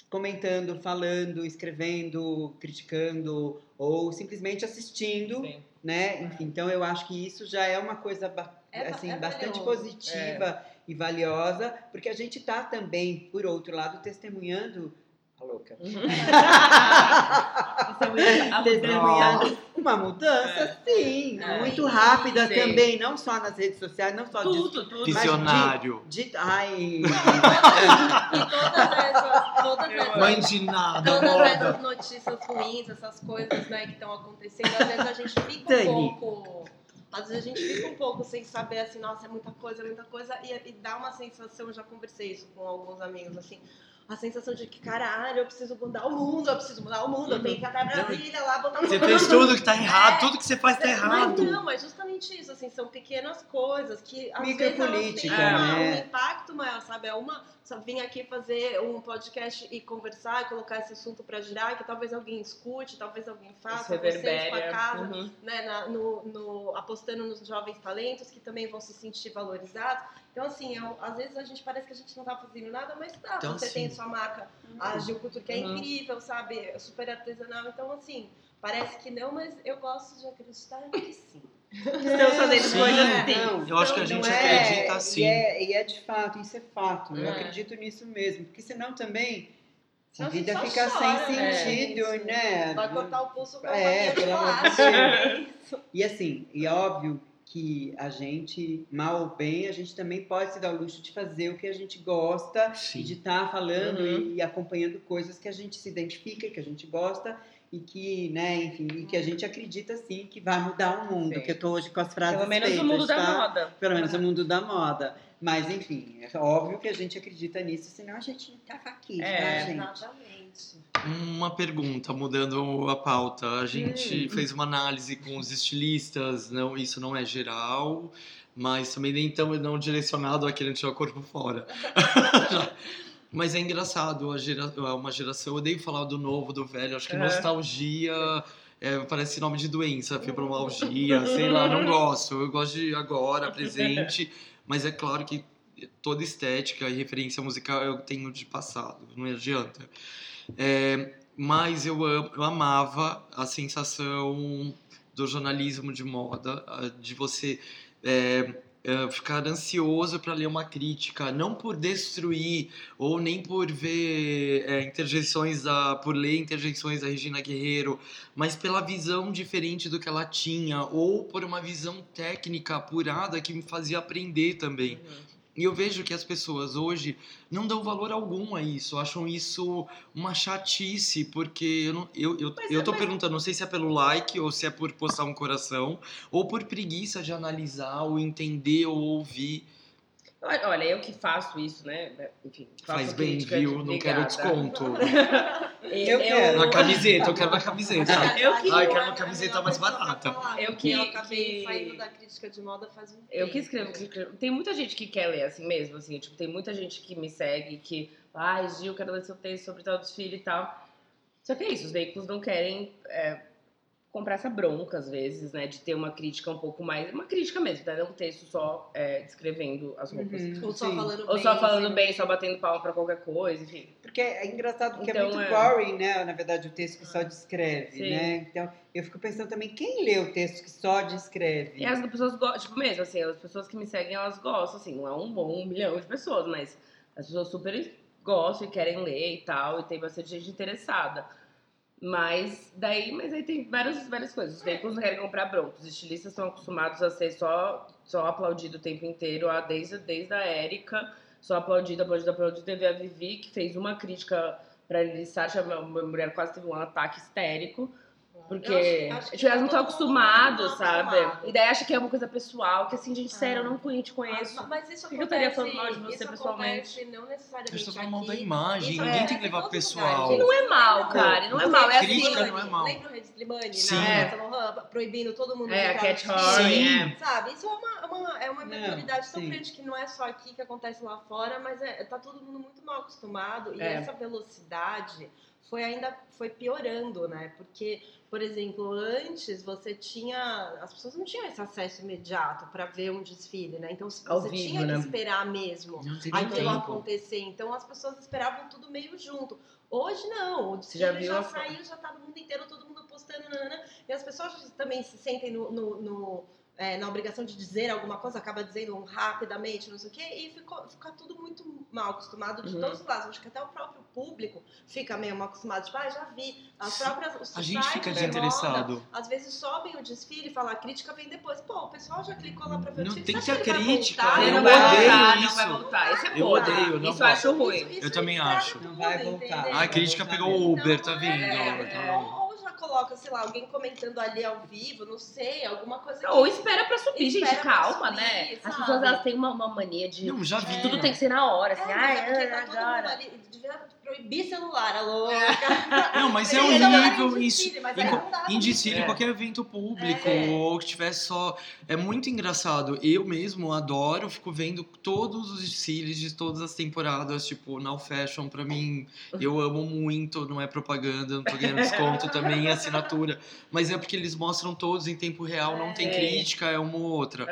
comentando, falando, escrevendo, criticando ou simplesmente assistindo, Sim. Né? Enfim, então eu acho que isso já é uma coisa ba- É assim, é bastante valioso. positiva e valiosa, porque a gente está também, por outro lado, testemunhando a louca. Testemunhando Testemunhando uma mudança, sim, É. muito rápida Sim. também, não só nas redes sociais, não só de, Tudo, tudo. Visionário. de ai, E todas essas, todas essas, Mãe de nada, todas moda. essas notícias ruins, essas coisas né, que estão acontecendo, às vezes a gente fica Dani. um pouco. Às vezes a gente fica um pouco sem saber assim, nossa, é muita coisa, é muita coisa, e, e dá uma sensação, eu já conversei isso com alguns amigos, assim, a sensação de que, caralho, eu preciso mudar o mundo, eu preciso mudar o mundo, eu tenho que ir até Brasília lá, botar um Você fez tudo que tá errado, tudo que você faz tá Mas errado. não, é justamente isso, assim, são pequenas coisas que às Micropolítica, vezes elas têm uma- né? um impacto maior, sabe? É uma, sabe, vir aqui fazer um podcast e conversar, colocar esse assunto pra girar, que talvez alguém escute, talvez alguém faça, vocês com a Reverbéria. casa, Uhum. né, na- no, no- apostando nos jovens talentos que também vão se sentir valorizados. Então, assim, um- às vezes a gente parece que a gente não tá fazendo nada, mas tá. Então, você tem sim. sua marca, a Gil Couture, que é Uhum. incrível, sabe? É super artesanal. Então, assim, parece que não, mas eu gosto de acreditar que sim. Estamos fazendo Sim. coisas assim. não, Eu acho que a não gente é- acredita assim. E é, e é de fato, isso é fato. Eu É. acredito nisso mesmo, porque senão também a a vida fica chora, sem né, sentido, né? Vai cortar o pulso pra É, fazer pelo amor de chocolate. E assim, e é óbvio que a gente, mal ou bem, a gente também pode se dar o luxo de fazer o que a gente gosta e de Sim. estar falando Uhum. e, e acompanhando coisas que a gente se identifica, que a gente gosta e que, né, enfim, e que a gente acredita sim que vai mudar o mundo. Sim. Que eu tô hoje com as frases Pelo menos feitas, no mundo da tá? moda. Pelo menos no mundo da moda. Mas, enfim, é óbvio que a gente acredita nisso, senão a gente não tava aqui, É. tá, gente? Exatamente. Uma pergunta, mudando a pauta. A gente fez uma análise com os estilistas, não, isso não é geral, mas também nem tão não direcionado a querendo tirar o corpo fora. mas é engraçado, a gera, é uma geração, eu odeio falar do novo, do velho, acho que É. nostalgia é, parece nome de doença, fibromialgia, sei lá, não gosto. Eu gosto de agora, presente, mas é claro que toda estética e referência musical eu tenho de passado, não adianta. É, mas eu, am- eu amava a sensação do jornalismo de moda, de você é, é, ficar ansioso para ler uma crítica, não por destruir ou nem por ver é, interjeições da, por ler interjeições da Regina Guerreiro, mas pela visão diferente do que ela tinha ou por uma visão técnica apurada que me fazia aprender também. E eu vejo que as pessoas hoje não dão valor algum a isso, acham isso uma chatice, porque eu, não, eu, eu, Mas eu é- tô mas- perguntando, não sei se é pelo like ou se é por postar um coração, ou por preguiça de analisar, ou entender, ou ouvir. Olha, eu que faço isso, né? Enfim, faço Faz bem, viu? Não quero desconto. Eu quero. Na camiseta, eu quero na camiseta. Eu que- Ai, quero é uma camiseta mais barata. Eu Eu que- eu acabei que- saindo da crítica de moda faz um tempo. Eu que escrevo, que escrevo. Tem muita gente que quer ler assim mesmo, assim. Tipo, tem muita gente que me segue, que... Ai, Gil, quero ler seu texto sobre tal desfile e tal. Só que é isso, os veículos não querem é, comprar essa bronca, às vezes, né? De ter uma crítica um pouco mais... Uma crítica mesmo, né? Não um texto só é, descrevendo as roupas. Uhum, Ou só sim. falando Ou bem. só falando assim. bem, só batendo palma pra qualquer coisa, enfim. Porque é engraçado, porque é Então, muito é. boring, né? Na verdade, o texto que só descreve, Sim. né? Então, eu fico pensando também, quem lê o texto que só descreve? E as pessoas gostam, tipo, mesmo, assim, as pessoas que me seguem, elas gostam, assim, não é um bom um milhão de pessoas, mas as pessoas super gostam e querem ler e tal, e tem bastante gente interessada. Mas daí, mas aí tem várias, várias coisas. Os veículos não querem comprar bronca. Os estilistas estão acostumados a ser só, só aplaudido o tempo inteiro, a- desde, desde a Érica, só aplaudido, aplaudido, aplaudido. Teve a Vivi, que fez uma crítica pra Lili Sartre, a mulher quase teve um ataque histérico. Porque Eu acho- acho que tipo, não estão mal sabe? acostumado. E daí acha que é uma coisa pessoal, que assim, gente, sério, Ah. eu não te conheço. Mas, mas isso que eu estaria acontece- falando mal de você isso pessoalmente? acontece Não necessariamente A gente tá falando mal da imagem, Isso ninguém tem que acontece levar pessoal. E não é mal, cara, o- não é mal, é Rede Crítica Slimane? não é mal. Lembra o Rede Slimane? Sim. Na É. Festa Lohan, proibindo todo mundo É, a Cat. Horn, é. Sabe, isso é uma, uma- é uma Não, maturidade tão sim. grande que não é só aqui que acontece lá fora, mas é, tá todo mundo muito mal acostumado. E É. essa velocidade foi ainda foi piorando, né? Porque, por exemplo, antes você tinha. As pessoas não tinham esse acesso imediato para ver um desfile, né? Então você Ao vivo, tinha né? que esperar mesmo aquilo tempo. acontecer. Então as pessoas esperavam tudo meio junto. Hoje não, o já desfile já, fo- saiu, já tá no mundo inteiro, todo mundo postando, nanana, e as pessoas também se sentem no, no- no, é, na obrigação de dizer alguma coisa, acaba dizendo rapidamente, não sei o quê, e ficou, fica tudo muito mal acostumado de Uhum. todos os lados. Acho que até o próprio público fica meio mal acostumado, tipo, ah, já vi. As próprias, os A gente fica de moda, desinteressado. às vezes sobem o desfile e falam, a crítica vem depois. Pô, o pessoal já clicou lá pra ver Não o desfile. tem você que ter crítica, voltar? Eu não vai odeio voltar, não isso. vai voltar. Esse é Eu odeio, não Isso eu acho ruim. Isso- isso Eu também acho. Não vai voltar. entendeu? Ah, a crítica Então, pegou o Uber, tá é, vendo? é, coloca, sei lá, alguém comentando ali ao vivo, não sei, alguma coisa que... Ou espera pra subir, Espera gente, pra calma, subir, né? As sabe? pessoas elas têm uma, uma mania de. Não, já vi. Tudo tem que ser na hora, assim, É, ai, mas é tá todo mundo agora. ali, devia proibir celular, alô? Não, mas é horrível em isso. mas desfile, É. em qualquer evento público, É. ou que tiver só. É muito engraçado. Eu mesmo adoro, fico vendo todos os desfiles de todas as temporadas, tipo, Now Fashion, pra mim, eu amo muito, não é propaganda, não tô ganhando desconto também, é assinatura. Mas é porque eles mostram todos em tempo real, não tem É. crítica, é uma ou outra.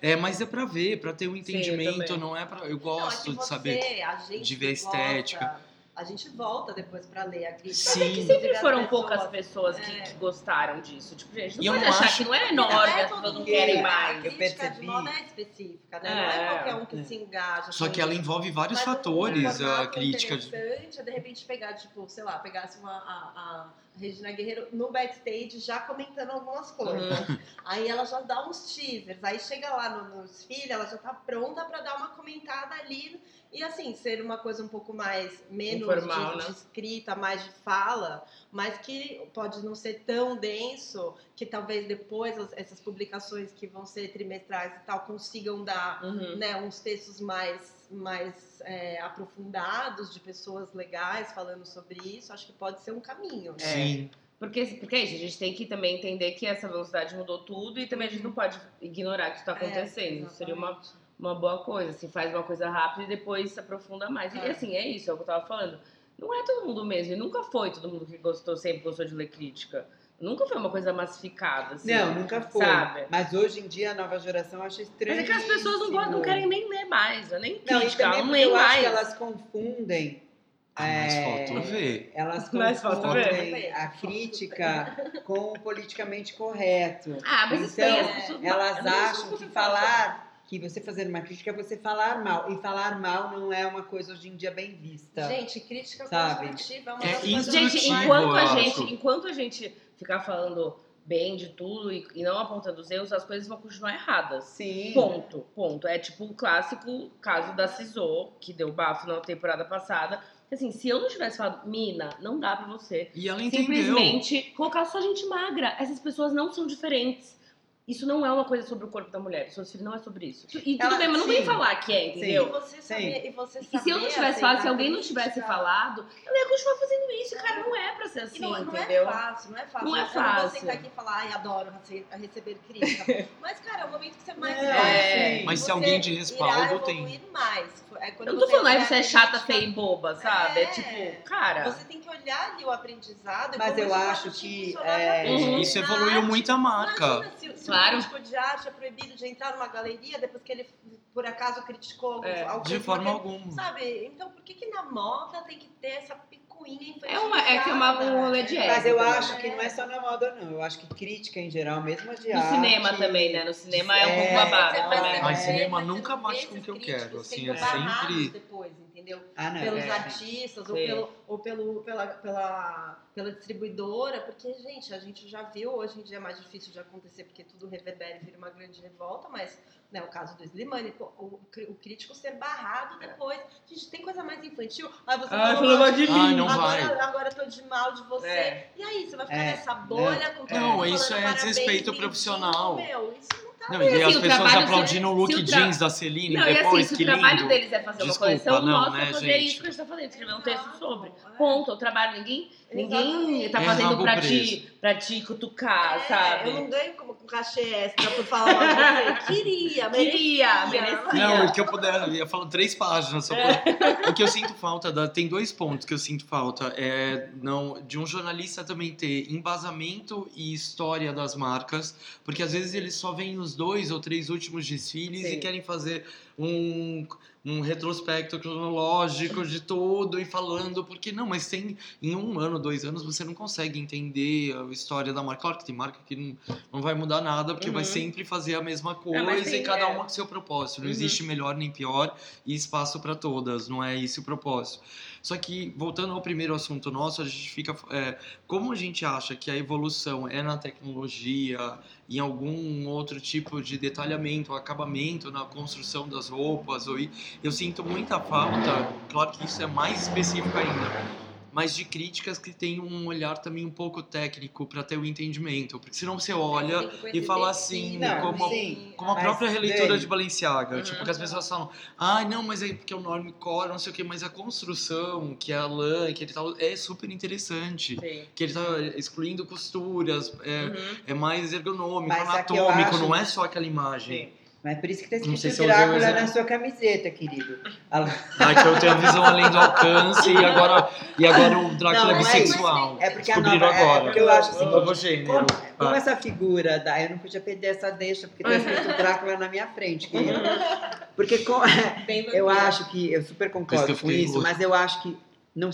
É, mas é pra ver, pra ter um entendimento, também. não é pra. Eu Não, é gosto de você, saber. a gente de ver a gosta, estética. A gente volta depois pra ler a crítica. Sim. É que sempre foram pessoas. poucas pessoas que, É. que gostaram disso. Tipo, gente, não E eu pode não achar acho- que não é Não enorme, é as todo pessoas não mundo querem que- mais. A Eu crítica percebi. de moda é específica, né? Não É. é qualquer um que se engaja. Só que ela envolve vários Mas um fatores, a crítica. de- interessante é de repente pegar, tipo, sei lá, pegasse uma, a, a Regina Guerreiro no backstage já comentando algumas coisas. Uhum. Aí ela já dá uns teasers, aí chega lá no, no desfile, ela já tá pronta pra dar uma comentada ali. E assim, ser uma coisa um pouco mais, menos Informal, de, né? de escrita, mais de fala, mas que pode não ser tão denso, que talvez depois as- essas publicações que vão ser trimestrais e tal consigam dar Uhum. né, uns textos mais, mais é, aprofundados de pessoas legais falando sobre isso, acho que pode ser um caminho. né? Sim. Porque, porque é isso, a gente tem que também entender que essa velocidade mudou tudo e também a gente não pode ignorar que isso está acontecendo. Isso seria uma, uma boa coisa. Se faz uma coisa rápida e depois se aprofunda mais. E É. assim, é isso, é o que eu tava falando. Não é todo mundo mesmo, e nunca foi todo mundo que gostou, sempre gostou de ler crítica. Nunca foi uma coisa massificada, assim. Não, nunca foi. Sabe? Mas hoje em dia a nova geração acha estranho. Mas é que as pessoas não, gostam- não querem nem ler mais, né? nem Não, crítica, também não leem eu acho mais. que elas confundem. Ah, mas é, falta ver. Elas confundem ver. a crítica com o politicamente correto. Ah, mas isso Então, tem as pessoas. Elas acham que falar, que você fazer uma crítica é você falar mal. E falar mal não é uma coisa hoje em dia bem vista. Gente, crítica Sabe? construtiva é uma É das coisas Gente, enquanto a gente, enquanto a gente ficar falando bem de tudo e, e não apontando os erros, as coisas vão continuar erradas. Sim. Ponto, ponto. É tipo o clássico caso da Cisô, que deu bafo na temporada passada. Assim, se eu não tivesse falado, Mina, não dá pra você E ela entendeu. simplesmente colocar só gente magra. Essas pessoas não são diferentes. Isso não é uma coisa sobre o corpo da mulher. Filhos não é sobre isso. E tudo Ela- bem, mas não vem sim. falar que é, E entendeu? você saber, e você E se eu não tivesse falado, se alguém não tivesse falado, eu ia continuar fazendo isso. Cara, não é pra ser E assim, não, não entendeu? é fácil, não é fácil. Não é Eu não vou fácil. sentar aqui e falar, ai, adoro rece- receber crítica. Mas, cara, é o momento que você mais É, vai. sim. Mas se alguém de respaldo tem. mais. É Eu não tô falando, aí você é a chata, feia e boba, sabe? É, É. tipo, cara. Você tem que olhar ali o aprendizado. e Mas eu acho que, é. Uhum. Isso evoluiu muito a marca. Imagina se, se Claro. crítico de arte é proibido de entrar numa galeria depois que ele, por acaso, criticou algum, É, algum De forma algum- alguma. Sabe? Então, por que que na moda tem que ter essa picuinha É uma- é que é uma- um rolê de É, Mas eu também, acho né? que não é só na moda, não. Eu acho que crítica em geral, mesmo a de No arte... cinema também, né? No cinema é um pouco É, babado. Mas ver, cinema mas nunca bate vê com o que eu quero, assim, é sempre- entendeu? Ah, não. Pelos é. artistas ou, pelo, ou pelo, pela, pela, pela distribuidora, porque, gente, a gente já viu, hoje em dia é mais difícil de acontecer porque tudo reverbera e vira uma grande revolta, mas né, o caso do Slimane, o, cri- o crítico ser barrado depois. Gente, tem coisa mais infantil? Aí você Ah, falou mal de Ai, mim. não vai. agora, agora eu tô de mal de você. É. E aí, você vai ficar É, nessa bolha com todo Não, isso é parabéns, desrespeito profissional. Meu, isso não Mas, e assim, as pessoas aplaudindo o look se o tra- jeans da Celine Não, e depois, assim, se o que trabalho lindo. deles é fazer Desculpa, uma coleção, não, mostra né, fazer gente? isso que a gente tá fazendo, escrever um texto sobre. é. Ponto. O trabalho, ninguém, ninguém Exatamente. tá É fazendo pra te, pra te cutucar, É, sabe? Eu não ganho como com cachê extra por falar de você. Queria, Queria, merecia. merecia. Não, o que eu puder, eu ia falar três páginas. Só pra- O que eu sinto falta, da- tem dois pontos que eu sinto falta. É não, de um jornalista também ter embasamento e história das marcas, porque às vezes eles só veem os dois ou três últimos desfiles Sim. e querem fazer um, um retrospecto cronológico de tudo e falando, porque não, mas tem em um ano, dois anos, você não consegue entender a história da marca. Claro que tem marca que não, não vai mudar nada, porque vai Uhum. sempre fazer a mesma coisa mas tem, e cada é. uma com seu propósito. Não Uhum. existe melhor nem pior e espaço para todas, não é esse o propósito. Só que, voltando ao primeiro assunto nosso, a gente fica. é, como a gente acha que a evolução é na tecnologia, em algum outro tipo de detalhamento, acabamento na construção das roupas, ou, eu sinto muita falta, claro que isso é mais específico ainda. Mas de críticas que tenham um olhar também um pouco técnico para ter o entendimento. Porque senão você olha Tem e fala assim, Não, como, sim. como a própria releitura de Balenciaga. Uhum. Tipo, que as pessoas falam, ai, não, mas é porque é o normcore, não sei o quê, mas a construção, que é a lã, que ele tá, é super interessante. Sim. Que ele tá excluindo costuras, é, Uhum. é mais ergonômico, Mas é anatômico, acho- não é só aquela imagem. Mas por isso que tá sei escrito se Drácula na exemplo. sua camiseta, querido. A- Ai, que eu tenho a visão além do alcance e agora, e agora o Drácula Não, é não é bissexual. É porque a nova. É, agora. é porque eu acho assim. Gênero. Como, como Ah. essa figura da. Eu não podia perder essa deixa, porque tá escrito Drácula na minha frente, querido. Porque com- eu acho que. Eu super concordo com isso, mas eu acho que. Não,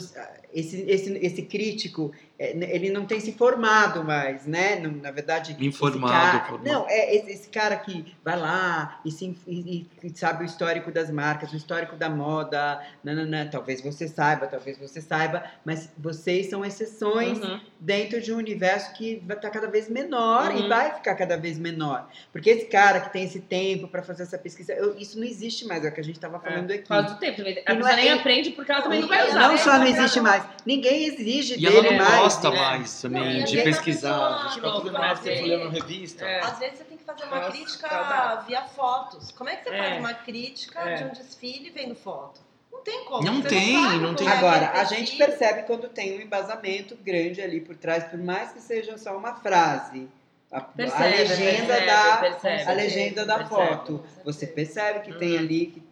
esse, esse, esse crítico, é, ele não tem se formado mais, né? Não, na verdade. Informado, cara- formado. Não, é esse, cara que vai lá e, se, e- e sabe o histórico das marcas, o histórico da moda. Nananã, talvez você saiba, talvez você saiba, mas vocês são exceções Uhum. dentro de um universo que vai estar cada vez menor e Uhum. vai ficar cada vez menor. Porque esse cara que tem esse tempo para fazer essa pesquisa, eu- isso não existe mais, é o que a gente estava falando Por aqui. causa do tempo. A E não pessoa é- nem e- aprende porque ela também não vai E usar. não né? só não existe mais, ninguém exige E ela dele não mais. Gosta né? mais Não, também às de a pesquisar. pessoa- A gente fazendo Não, mais tempo revista. É. Às vezes você tem que fazer uma Nossa, crítica saudade. via fotos. Como é que você É. faz uma crítica É. de um desfile vendo foto? Não tem como. Não você tem, não como tem. é Agora, a gente tecido. percebe quando tem um embasamento grande ali por trás, por mais que seja só uma frase. A, a Percebe, legenda percebe, da, percebe. a legenda da Percebe. foto. Você percebe que tem Uhum. ali, que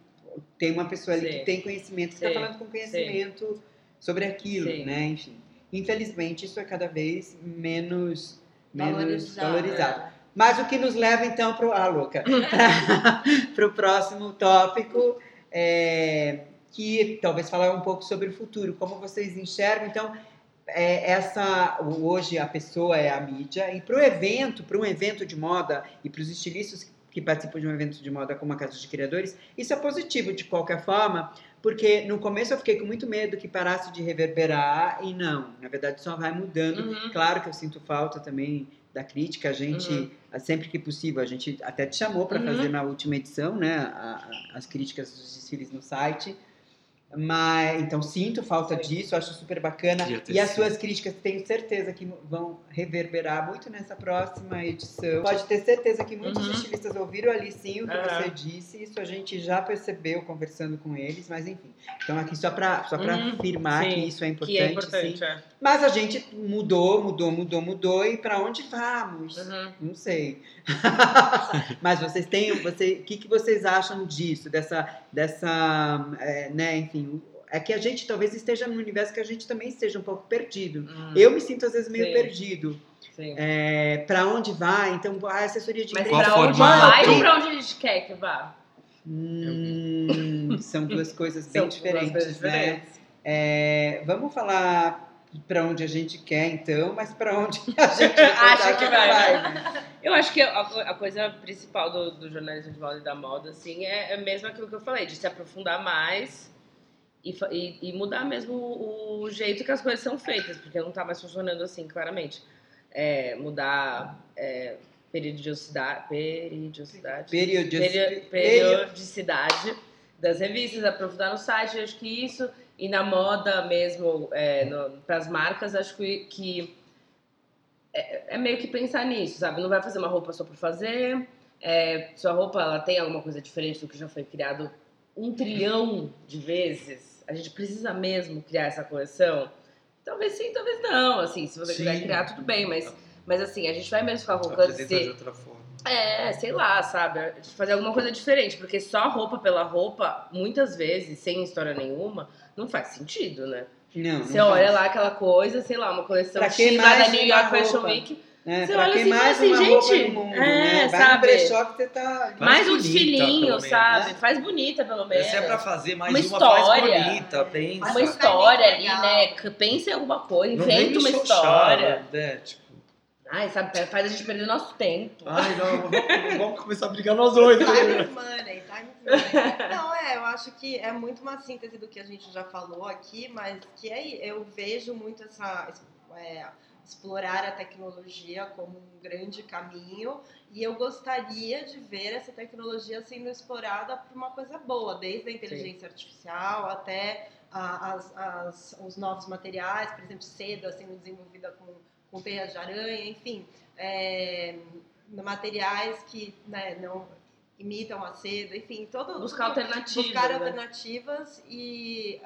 tem uma pessoa ali Sim. que tem conhecimento, que está Sim. falando com conhecimento sobre aquilo, Sim. né? Enfim. Infelizmente, isso é cada vez menos, menos Valorizado. valorizado. Mas o que nos leva então para ah, louca, para o próximo tópico, é, que talvez falar um pouco sobre o futuro, como vocês enxergam. Então, é, essa hoje a pessoa é a mídia e para o evento, para um evento de moda e para os estilistas que participam de um evento de moda como a Casa de Criadores, isso é positivo de qualquer forma, porque no começo eu fiquei com muito medo que parasse de reverberar e não, na verdade só vai mudando. Uhum. Claro que eu sinto falta também da crítica, a gente, sempre que possível, a gente até te chamou para Uhum. fazer na última edição, né, a- a- as críticas dos desfiles no site. Mas então sinto falta disso, acho super bacana. E as sido. suas críticas tenho certeza que vão reverberar muito nessa próxima edição. Pode ter certeza que muitos Uhum. estilistas ouviram ali sim o que Aham. você disse. Isso a gente já percebeu conversando com eles, mas enfim. Então aqui só para só para Uhum. afirmar Sim, que isso é importante, Que é sim. importante, é. Mas a gente mudou, mudou, mudou, mudou e para onde vamos? Uhum. Não sei. Mas vocês têm, você, o que, que vocês acham disso, dessa, dessa, é, né, enfim, o- é que a gente talvez esteja num universo que a gente também esteja um pouco perdido. Uhum. Eu me sinto às vezes meio Sim. perdido. É, para onde vai? Então, a assessoria de Mas onde vai ou pra onde a gente quer que vá? Hum, são duas coisas bem diferentes, coisas né? diferentes. É, vamos falar para onde a gente quer, então, mas para onde a gente Acha que vai, né? Eu acho que a, a coisa principal do, do jornalismo de moda e da moda, assim, é, é mesmo aquilo que eu falei, de se aprofundar mais e, e- e mudar mesmo o, o jeito que as coisas são feitas, porque não tá mais funcionando assim, claramente. É, mudar é, periodicidade, periodicidade, Periodici- Peri- periodicidade das revistas, aprofundar no site, acho que isso, e na moda mesmo, para as marcas, acho que, que é, é meio que pensar nisso, sabe? Não vai fazer uma roupa só por fazer, é, sua roupa ela tem alguma coisa diferente do que já foi criado um trilhão de vezes, a gente precisa mesmo criar essa coleção? Talvez sim, talvez não, assim, se você Sim. quiser criar, tudo bem, mas, mas assim, a gente vai mesmo ficar Apresentar se de outra forma. é, sei lá, sabe? Fazer alguma coisa diferente, porque só roupa pela roupa, muitas vezes, sem história nenhuma, não faz sentido, né? Não, não Você olha faz. lá aquela coisa, sei lá, uma coleção Pra X da New York Fashion? Week. É, Você pra olha que assim mais assim, uma roupa gente, no mundo, é, né? Vai sabe? brechó que você tá... Mais um desfilinho, sabe? né? Faz bonita, pelo menos. Se é pra fazer mais Uma uma, faz história. bonita, pensa. Uma Mas história ali, né? Pensa em alguma coisa, Não inventa uma história. né? Tipo, Ai, sabe? Faz a gente perder nosso tempo. ai, não, vamos, começar a brigar nós dois. né? Time is money, time is money. Não, é, eu acho que é muito uma síntese do que a gente já falou aqui, mas que é, eu vejo muito essa. é, explorar a tecnologia como um grande caminho e eu gostaria de ver essa tecnologia sendo explorada por uma coisa boa, desde a inteligência artificial até a- as- as- os novos materiais, por exemplo, seda sendo desenvolvida com, com teias de aranha, enfim, é, materiais que né, não imitam a seda, enfim, todo Buscar tudo- alternativas, buscar né? alternativas e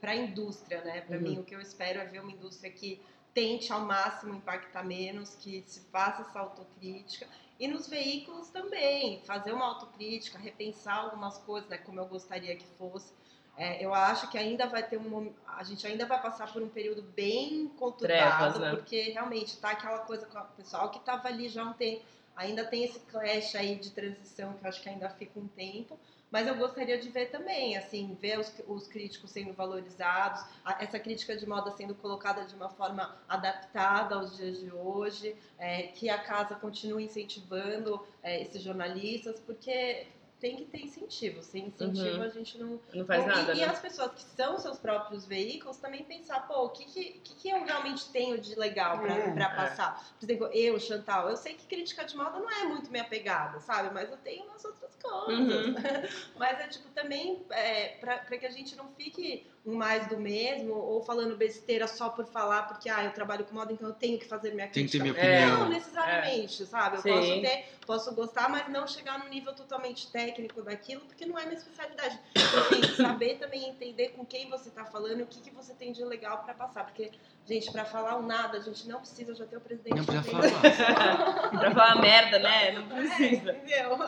para a indústria, né? Para Uhum. mim, o que eu espero é ver uma indústria que tente ao máximo impactar menos, que se faça essa autocrítica. E nos veículos também, fazer uma autocrítica, repensar algumas coisas, né, como eu gostaria que fosse. É, eu acho que ainda vai ter um a gente ainda vai passar por um período bem conturbado, Trevas, né? porque realmente tá aquela coisa com o pessoal que estava ali já um tempo, ainda tem esse clash aí de transição que eu acho que ainda fica um tempo, mas eu gostaria de ver também, assim, ver os, os críticos sendo valorizados, a- essa crítica de moda sendo colocada de uma forma adaptada aos dias de hoje, é, que a casa continue incentivando é, esses jornalistas, porque tem que ter incentivo. Sem incentivo Uhum. a gente não. Não faz e, nada, e né? as pessoas que são seus próprios veículos também pensar, pô, o que, que, que, eu realmente tenho de legal pra, É, pra é. passar? Por exemplo, eu, Chantal, eu sei que crítica de moda não é muito minha pegada, sabe? Mas eu tenho umas outras coisas. Uhum. Mas é tipo também é, pra, pra que a gente não fique um mais do mesmo ou falando besteira só por falar, porque ah, eu trabalho com moda, então eu tenho que fazer minha Tem que ter crítica. minha É. opinião. Não necessariamente, sabe? Eu Sim. posso ter, posso gostar, mas não chegar no nível totalmente técnico daquilo, porque não é minha especialidade. Enfim, saber também entender com quem você tá falando, e o que, que você tem de legal pra passar. Porque, gente, pra falar um nada, a gente não precisa já ter o presidente. Não precisa falar. pra falar merda, né? Não É, precisa. entendeu?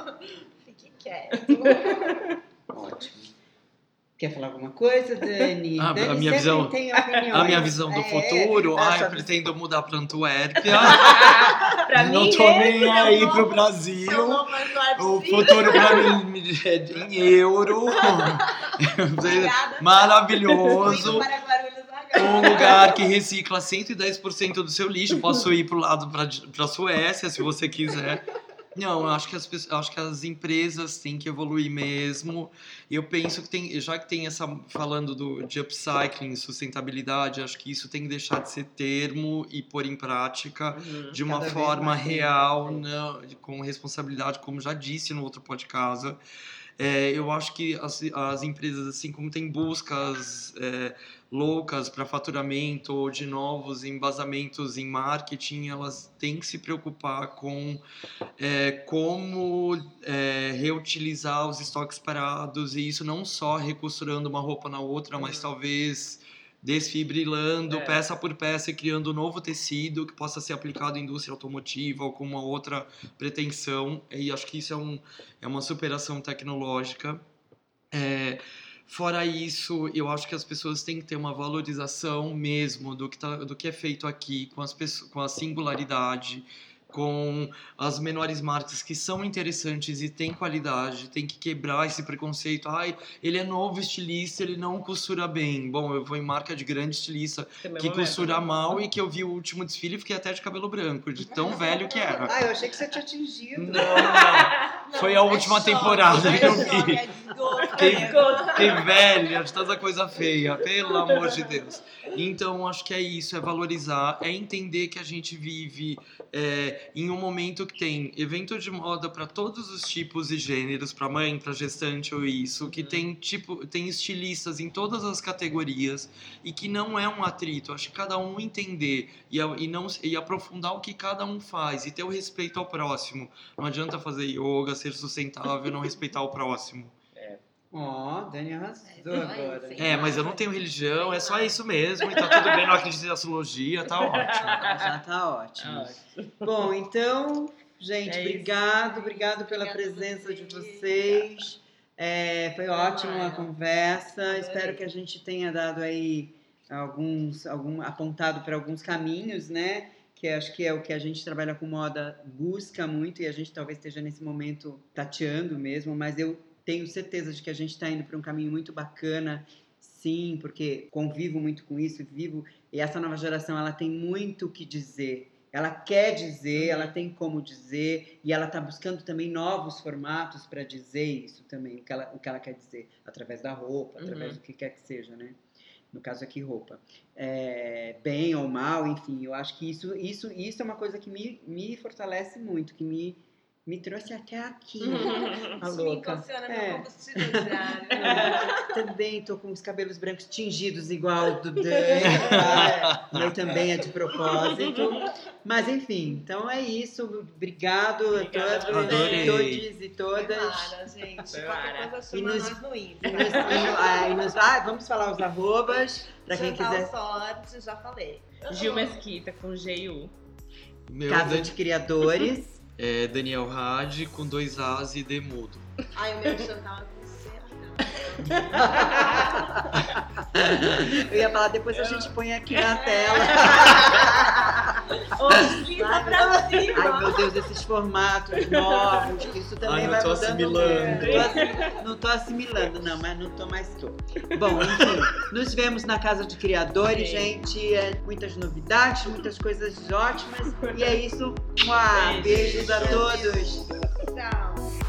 Fique quieto. Ótimo. Quer falar alguma coisa, Dani? Ah, a Dani minha sempre visão-. A minha visão do É, futuro, a ai, pretendo mudar pra Antuérpia. pra não mim, tô nem é aí pro Brasil. Eduardo O futuro pra mim é em euro. Maravilhoso. Para. Um lugar que recicla 110% do seu lixo. Posso ir pro lado pra, pra Suécia, se você quiser. Não, eu acho que as, pessoas- acho que as empresas têm que evoluir mesmo. Eu penso que tem, já que tem essa falando do, de upcycling, sustentabilidade, acho que isso tem que deixar de ser termo e pôr em prática Uhum. de uma forma real, não, com responsabilidade, como já disse no outro podcast. É, eu acho que as, as empresas, assim como tem buscas é, loucas para faturamento ou de novos embasamentos em marketing, elas têm que se preocupar com é, como é, reutilizar os estoques parados e isso não só recosturando uma roupa na outra, mas talvez desfibrilando É. peça por peça e criando um novo tecido que possa ser aplicado em indústria automotiva ou com uma outra pretensão. E acho que isso é, um, é uma superação tecnológica. É, fora isso, eu acho que as pessoas têm que ter uma valorização mesmo do que, tá, do que é feito aqui, com, as, com a singularidade. com as menores marcas que são interessantes e têm qualidade, tem que quebrar esse preconceito. Ai, ele é novo estilista, ele não costura bem. Bom, eu vou em marca de grande estilista que momento, costura né? mal e que eu vi o último desfile e fiquei até de cabelo branco, de tão velho que era. Ah, eu achei que você tinha atingido. Não, não. Foi a última é choque, temporada é que eu choque, vi. É. Fiquei, fiquei velha de tanta coisa feia, pelo amor de Deus. Então, acho que é isso, é valorizar, é entender que a gente vive é, em um momento que tem evento de moda para todos os tipos e gêneros, para mãe, para gestante ou isso, que tem tipo, tem estilistas em todas as categorias e que não é um atrito. Acho que cada um entender e, e não e aprofundar o que cada um faz e ter o respeito ao próximo. Não adianta fazer yoga, ser sustentável, e não respeitar o próximo. Ó, Dani arrasou É, agora. sim. É, mas eu não tenho religião, é só isso mesmo, e tá tudo bem, não acredito em astrologia, tá ótimo. Já tá ótimo. Ah, Bom, então, gente, É obrigado, obrigado pela Obrigada presença de vocês. É, foi ótima a conversa. Adorei. Espero que a gente tenha dado aí alguns, algum, apontado para alguns caminhos, né? Que acho que é o que a gente trabalha com moda busca muito e a gente talvez esteja nesse momento tateando mesmo, mas eu tenho certeza de que a gente está indo para um caminho muito bacana, sim, porque convivo muito com isso, vivo e essa nova geração ela tem muito o que dizer. Ela quer dizer, ela tem como dizer e ela está buscando também novos formatos para dizer isso também, o que, ela, o que ela quer dizer, através da roupa, através Uhum. do que quer que seja, né? No caso aqui, roupa. É, bem ou mal, enfim, eu acho que isso, isso, isso é uma coisa que me, me fortalece muito, que me, me trouxe até aqui. A Isso me louca. impulsiona É. meu combustível diário. Também tô com os cabelos brancos tingidos igual do tá? O meu também é de propósito. Mas enfim, então é isso. Obrigado a Obrigada todos, a todos e todas. Para, gente. Coisa E nos- nós no Insta. nos- e- ah, e nos- ah, vamos falar os arrobas, para quem quiser. Sorte, já falei. Gil Mesquita com GU. Casa Dan- de Criadores. É Daniel Hadi com dois As e D mudo. Ai, o meu Chantal é com C. Eu ia falar, depois a gente põe aqui na tela. Hoje tá pra Ai, meu Deus, esses formatos novos, isso também Ai, não vai tô mudando assimilando. Tô assi- Não tô assimilando, não, mas não tô mais tô. Bom, enfim, nos vemos na Casa de Criadores, Sim. gente. É, muitas novidades, muitas coisas ótimas. E é isso. Mua, Beijo. beijos a todos. Tchau.